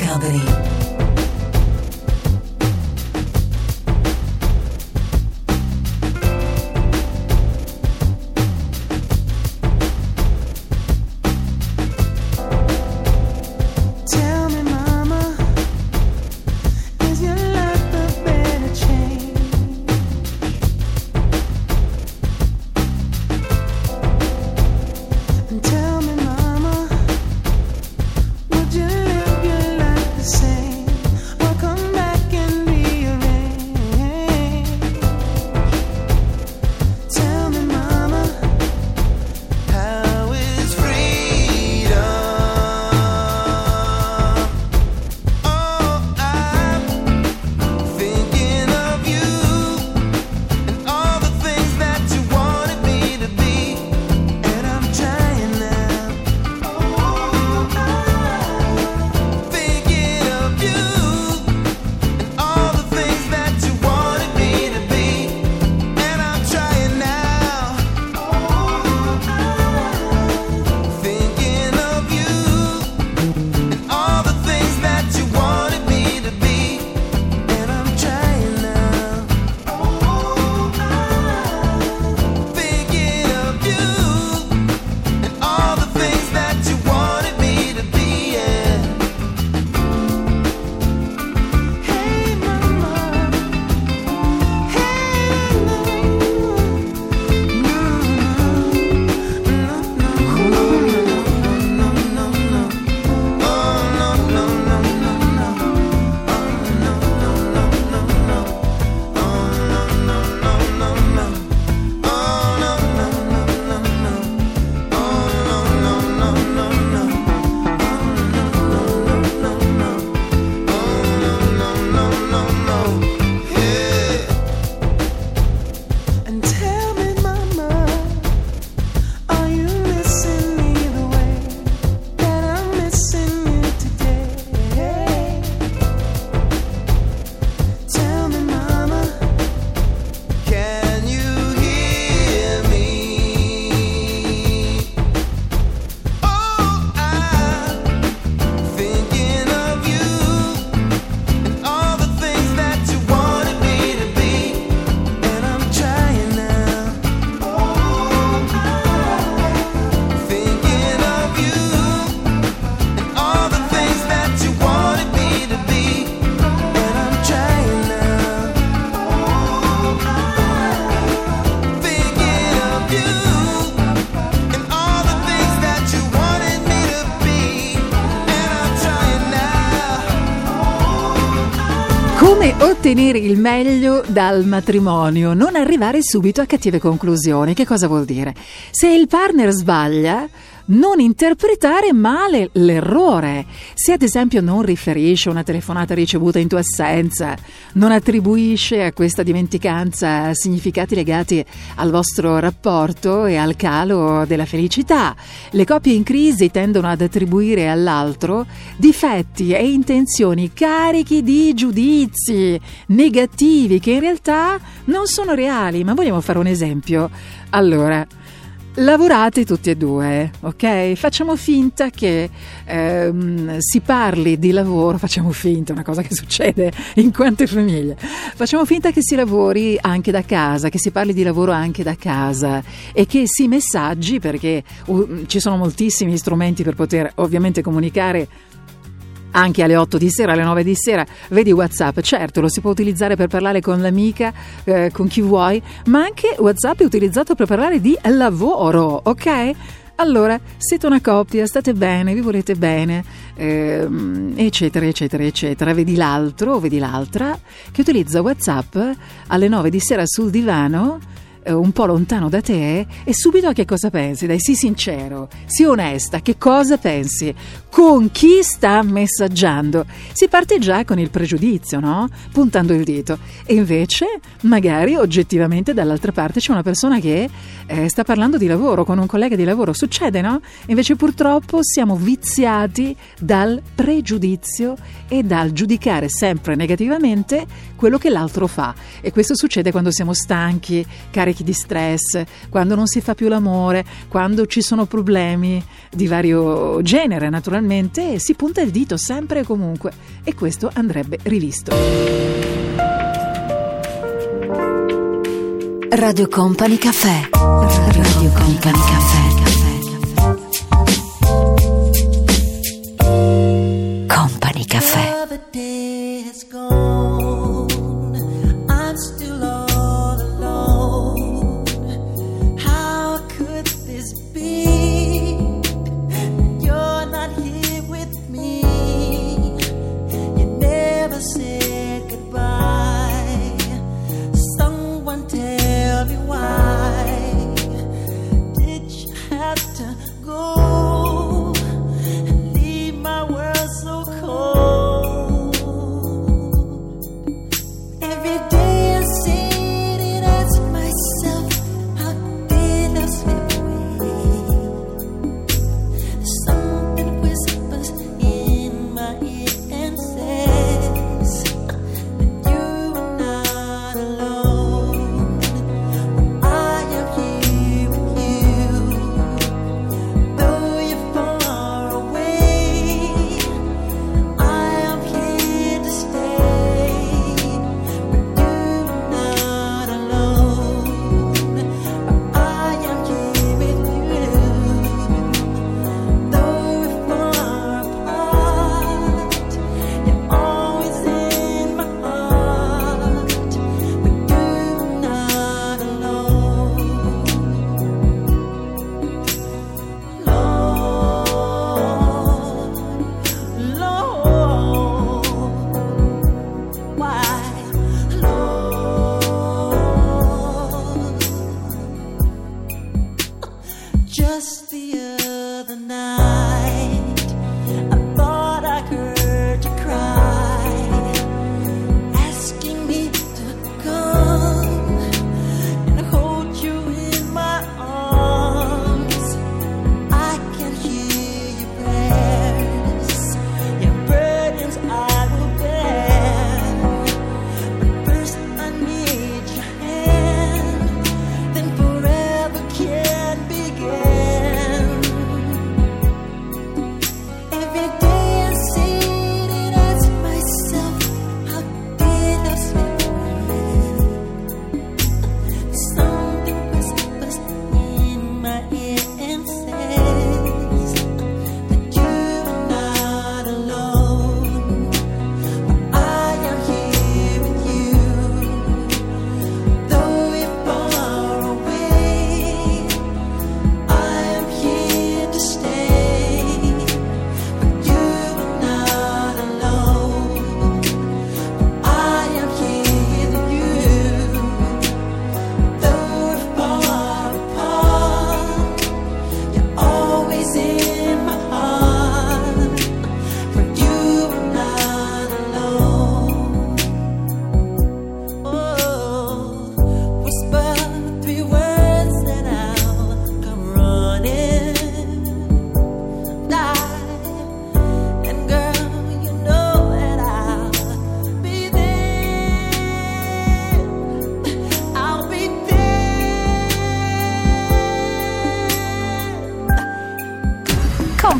Company. Come ottenere il meglio dal matrimonio? Non arrivare subito a cattive conclusioni. Che cosa vuol dire? Se il partner sbaglia, non interpretare male l'errore. Se ad esempio non riferisce una telefonata ricevuta in tua assenza, non attribuisce a questa dimenticanza significati legati al vostro rapporto e al calo della felicità. Le coppie in crisi tendono ad attribuire all'altro difetti e intenzioni carichi di giudizi negativi che in realtà non sono reali, ma vogliamo fare un esempio. Allora, Lavorate tutti e due, ok? Facciamo finta che ehm, si parli di lavoro, facciamo finta, è una cosa che succede in quante famiglie. Facciamo finta che si lavori anche da casa, che si parli di lavoro anche da casa e che si messaggi perché uh, ci sono moltissimi strumenti per poter ovviamente comunicare anche alle 8 di sera, alle 9 di sera, vedi WhatsApp, certo lo si può utilizzare per parlare con l'amica, eh, con chi vuoi, ma anche WhatsApp è utilizzato per parlare di lavoro, ok? Allora, siete una coppia, state bene, vi volete bene, ehm, eccetera, eccetera, eccetera. Vedi l'altro vedi l'altra che utilizza WhatsApp alle 9 di sera sul divano eh, un po' lontano da te e subito a che cosa pensi? Dai, sii sincero, sii onesta, che cosa pensi? Con chi sta messaggiando? Si parte già con il pregiudizio, no? Puntando il dito. E invece, magari oggettivamente dall'altra parte c'è una persona che eh, sta parlando di lavoro con un collega di lavoro. Succede, no? Invece purtroppo siamo viziati dal pregiudizio e dal giudicare sempre negativamente quello che l'altro fa. E questo succede quando siamo stanchi, carichi di stress, quando non si fa più l'amore, quando ci sono problemi di vario genere, naturalmente, si punta il dito sempre e comunque. E questo andrebbe rivisto. Radio Company Caffè. Radio Company Caffè. Company Caffè.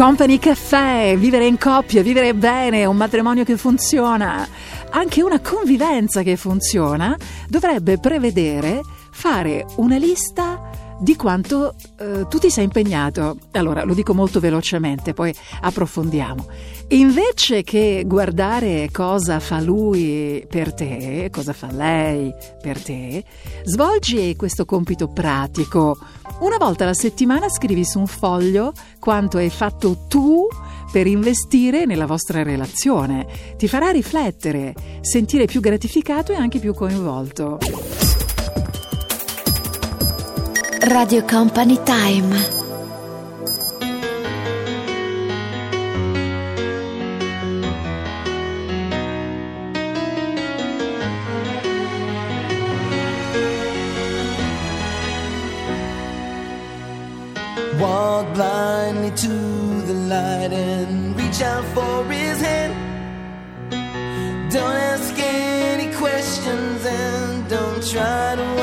Company Caffè, vivere in coppia, vivere bene, un matrimonio che funziona, anche una convivenza che funziona, dovrebbe prevedere fare una lista di quanto eh, tu ti sei impegnato. Allora, lo dico molto velocemente, poi approfondiamo. Invece che guardare cosa fa lui per te, cosa fa lei per te, svolgi questo compito pratico. Una volta alla settimana scrivi su un foglio quanto hai fatto tu per investire nella vostra relazione. Ti farà riflettere, sentire più gratificato e anche più coinvolto. Radio Company Time. Walk blindly to the light and reach out for his hand. Don't ask any questions and don't try to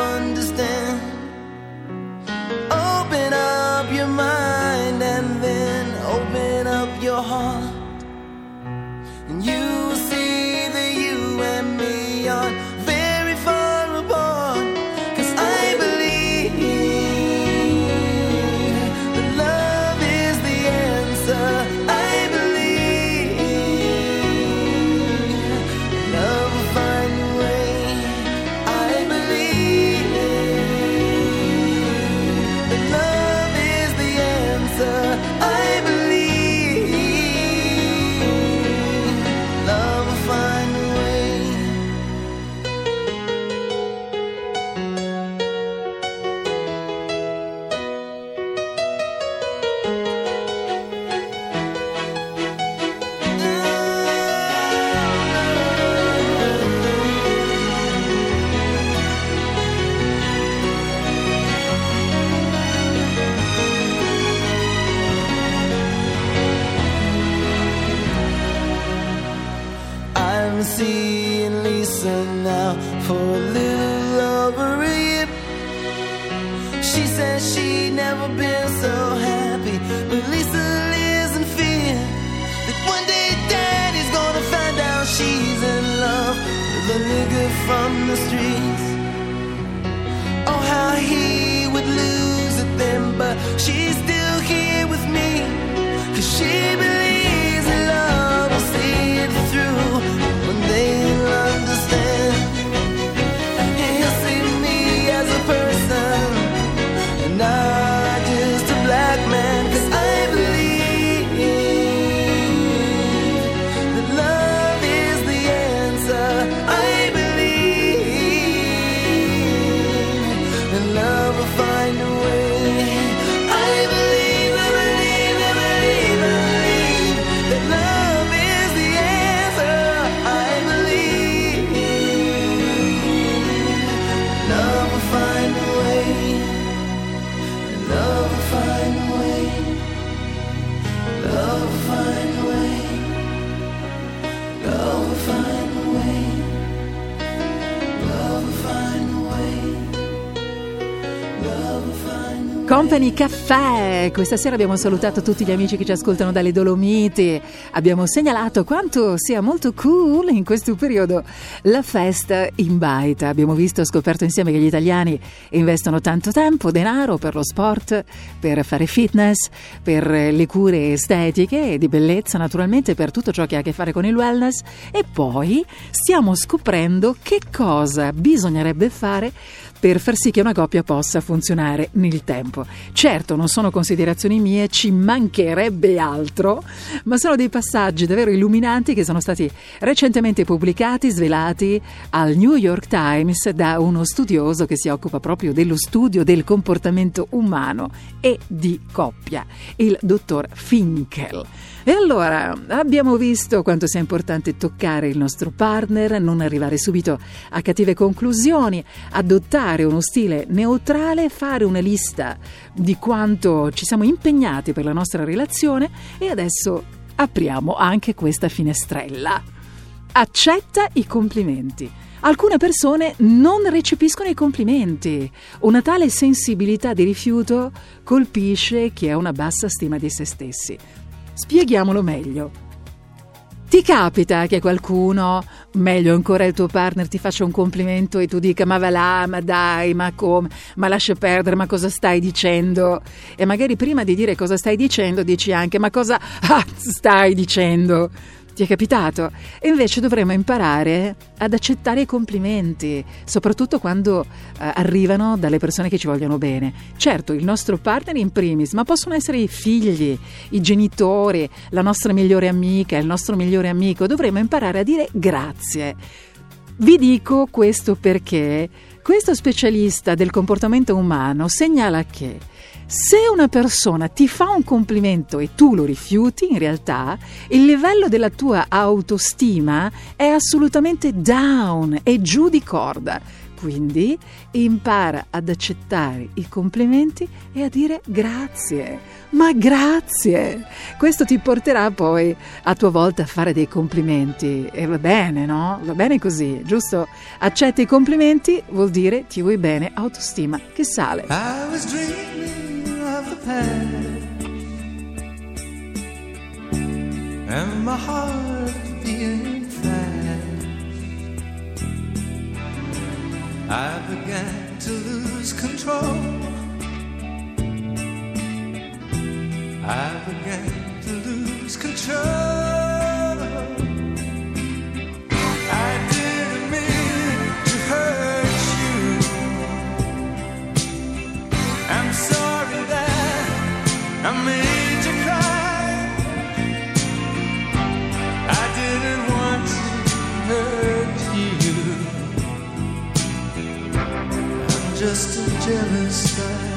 Company Caffè, questa sera abbiamo salutato tutti gli amici che ci ascoltano dalle Dolomiti, abbiamo segnalato quanto sia molto cool in questo periodo la festa in baita, abbiamo visto e scoperto insieme che gli italiani investono tanto tempo, denaro per lo sport, per fare fitness, per le cure estetiche e di bellezza naturalmente, per tutto ciò che ha a che fare con il wellness. E poi stiamo scoprendo che cosa bisognerebbe fare per far sì che una coppia possa funzionare nel tempo. Certo, non sono considerazioni mie, ci mancherebbe altro, ma sono dei passaggi davvero illuminanti che sono stati recentemente pubblicati, svelati al New York Times da uno studioso che si occupa proprio dello studio del comportamento umano e di coppia, il dottor Finkel. E allora abbiamo visto quanto sia importante toccare il nostro partner, non arrivare subito a cattive conclusioni, adottare uno stile neutrale, fare una lista di quanto ci siamo impegnati per la nostra relazione e adesso apriamo anche questa finestrella. Accetta i complimenti. Alcune persone non recepiscono i complimenti. Una tale sensibilità di rifiuto colpisce chi ha una bassa stima di se stessi. Spieghiamolo meglio. Ti capita che qualcuno, meglio ancora il tuo partner, ti faccia un complimento e tu dica ma va là, ma dai, ma come, ma lascia perdere, ma cosa stai dicendo? E magari prima di dire cosa stai dicendo dici anche ma cosa ah, stai dicendo? Ti è capitato? E invece dovremmo imparare ad accettare i complimenti, soprattutto quando eh, arrivano dalle persone che ci vogliono bene. Certo, il nostro partner in primis, ma possono essere i figli, i genitori, la nostra migliore amica, il nostro migliore amico. Dovremmo imparare a dire grazie. Vi dico questo perché questo specialista del comportamento umano segnala che se una persona ti fa un complimento e tu lo rifiuti, in realtà il livello della tua autostima è assolutamente down, è giù di corda. Quindi impara ad accettare i complimenti e a dire grazie. Ma grazie! Questo ti porterà poi a tua volta a fare dei complimenti. E va bene, no? Va bene così, giusto? Accetti i complimenti vuol dire ti vuoi bene, autostima che sale. I was dreaming of past and my heart being fast. I began to lose control. I began to lose control. Just a jealous guy.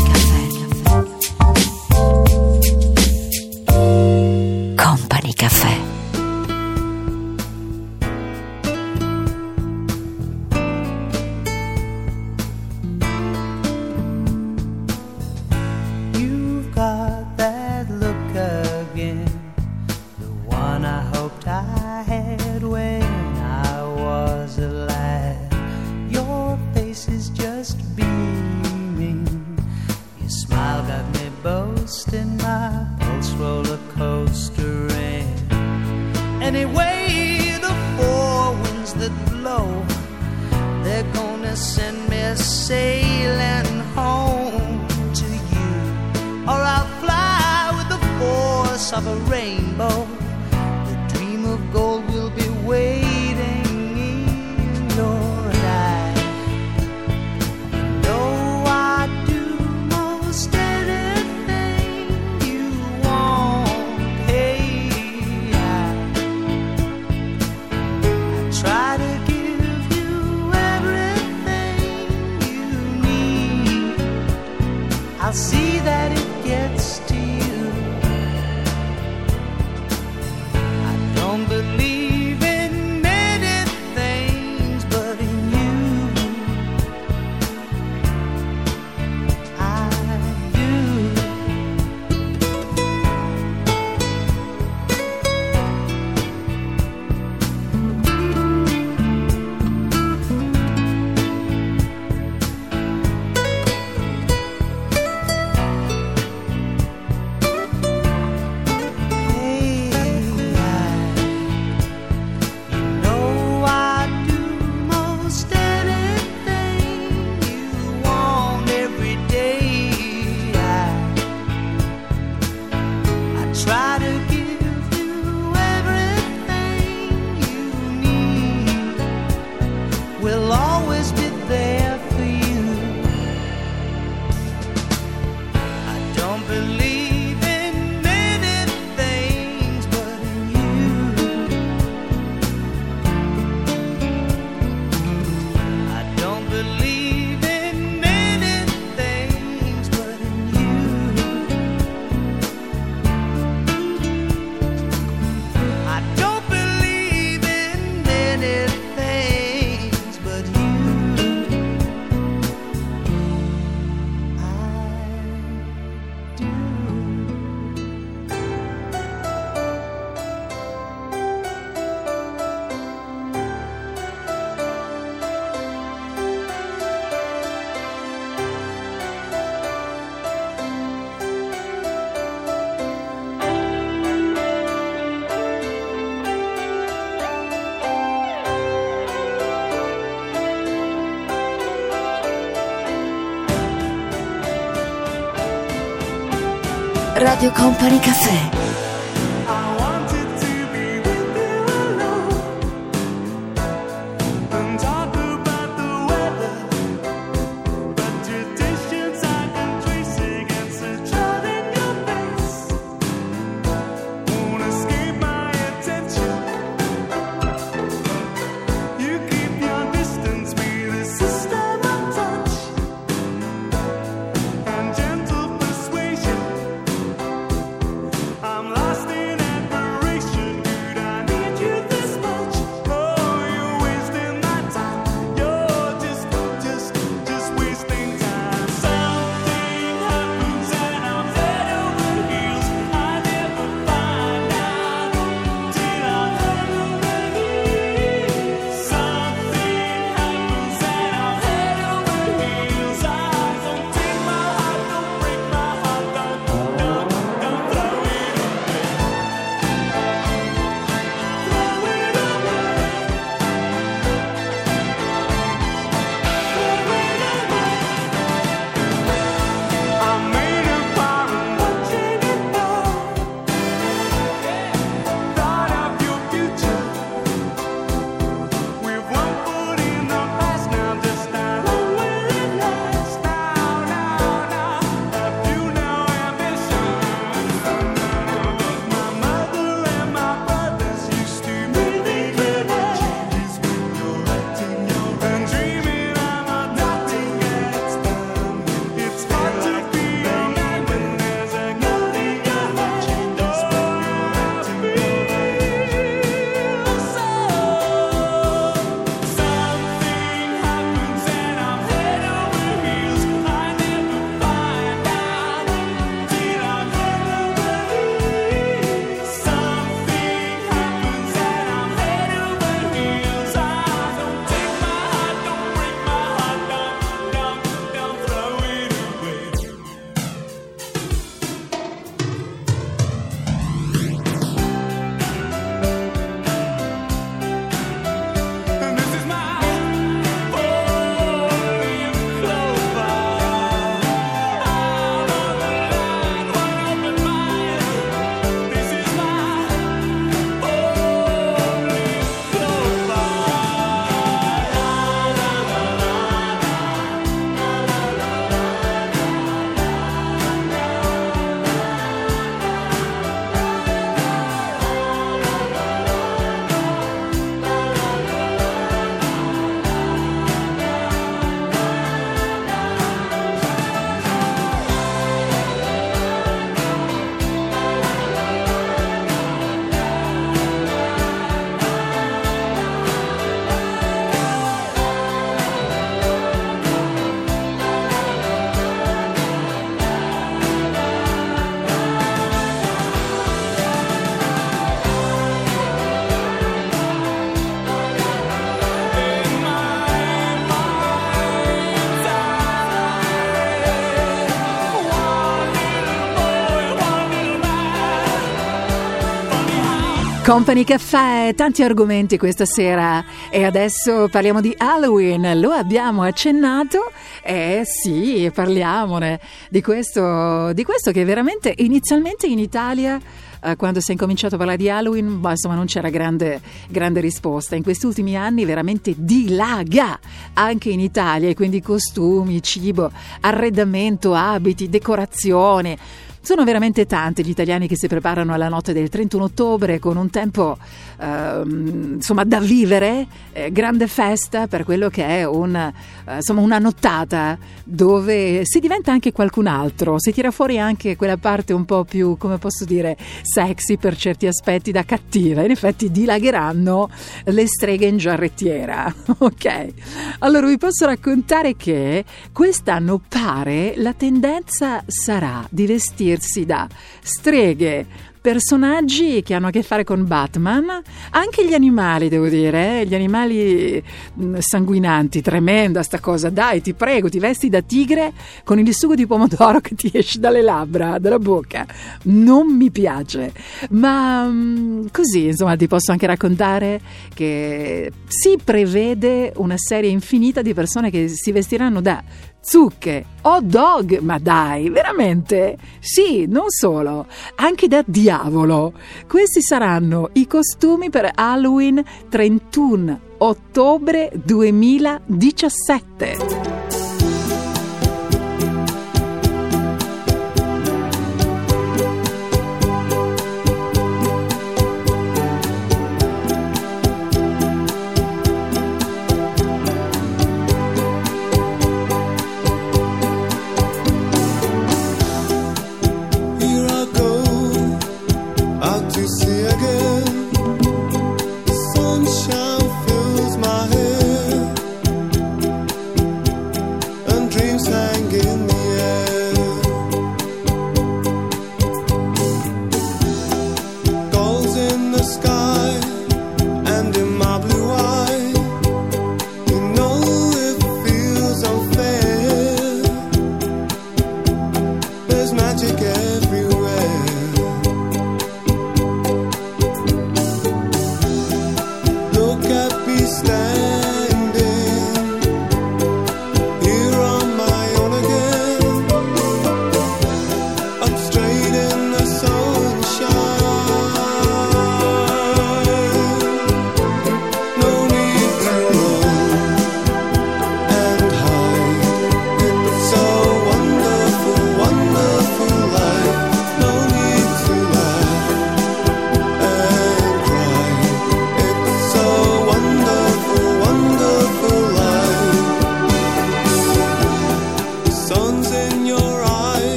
believe Radio Company Caffè. Company Caffè, tanti argomenti questa sera e adesso parliamo di Halloween, lo abbiamo accennato e sì, parliamone di questo, di questo che veramente inizialmente in Italia eh, quando si è incominciato a parlare di Halloween, ma insomma non c'era grande, grande risposta. In questi ultimi anni veramente dilaga anche in Italia, e quindi costumi, cibo, arredamento, abiti, decorazione. Sono veramente tanti gli italiani che si preparano alla notte del 31 ottobre con un tempo ehm, insomma da vivere, eh, grande festa per quello che è un, eh, insomma, una nottata dove si diventa anche qualcun altro, si tira fuori anche quella parte un po' più, come posso dire, sexy per certi aspetti da cattiva. In effetti dilagheranno le streghe in giarrettiera. ok, allora vi posso raccontare che quest'anno pare la tendenza sarà di vestirsi da streghe, personaggi che hanno a che fare con Batman, anche gli animali, devo dire, eh, gli animali mh, sanguinanti, tremenda sta cosa. Dai, ti prego, ti vesti da tigre con il sugo di pomodoro che ti esce dalle labbra, dalla bocca. Non mi piace, ma mh, così, insomma, ti posso anche raccontare che si prevede una serie infinita di persone che si vestiranno da zucche, hot dog, ma dai, veramente? Sì, non solo, anche da diavolo. Questi saranno i costumi per Halloween 31 ottobre 2017.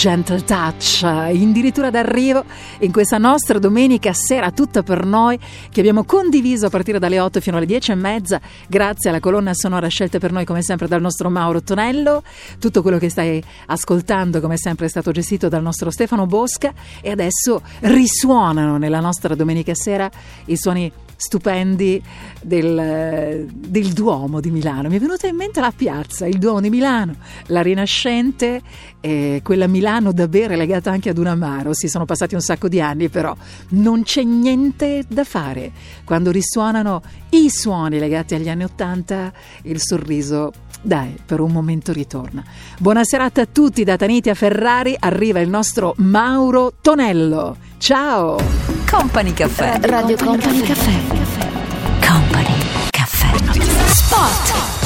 Gentle Touch, addirittura d'arrivo in questa nostra domenica sera tutta per noi che abbiamo condiviso a partire dalle 8 fino alle 10 e mezza grazie alla colonna sonora scelta per noi come sempre dal nostro Mauro Tonello, tutto quello che stai ascoltando come sempre è stato gestito dal nostro Stefano Bosca. E adesso risuonano nella nostra domenica sera i suoni stupendi del, del Duomo di Milano. Mi è venuta in mente la piazza, il Duomo di Milano, la Rinascente, e quella Milano da bere legata anche ad un amaro. Sì, sono passati un sacco di anni, però non c'è niente da fare. Quando risuonano i suoni legati agli anni Ottanta, il sorriso dai, per un momento ritorna. Buona serata a tutti da Taniti a Ferrari, arriva il nostro Mauro Tonello. Ciao! Company Caffè. Radio Company Caffè. Company Caffè. Spot.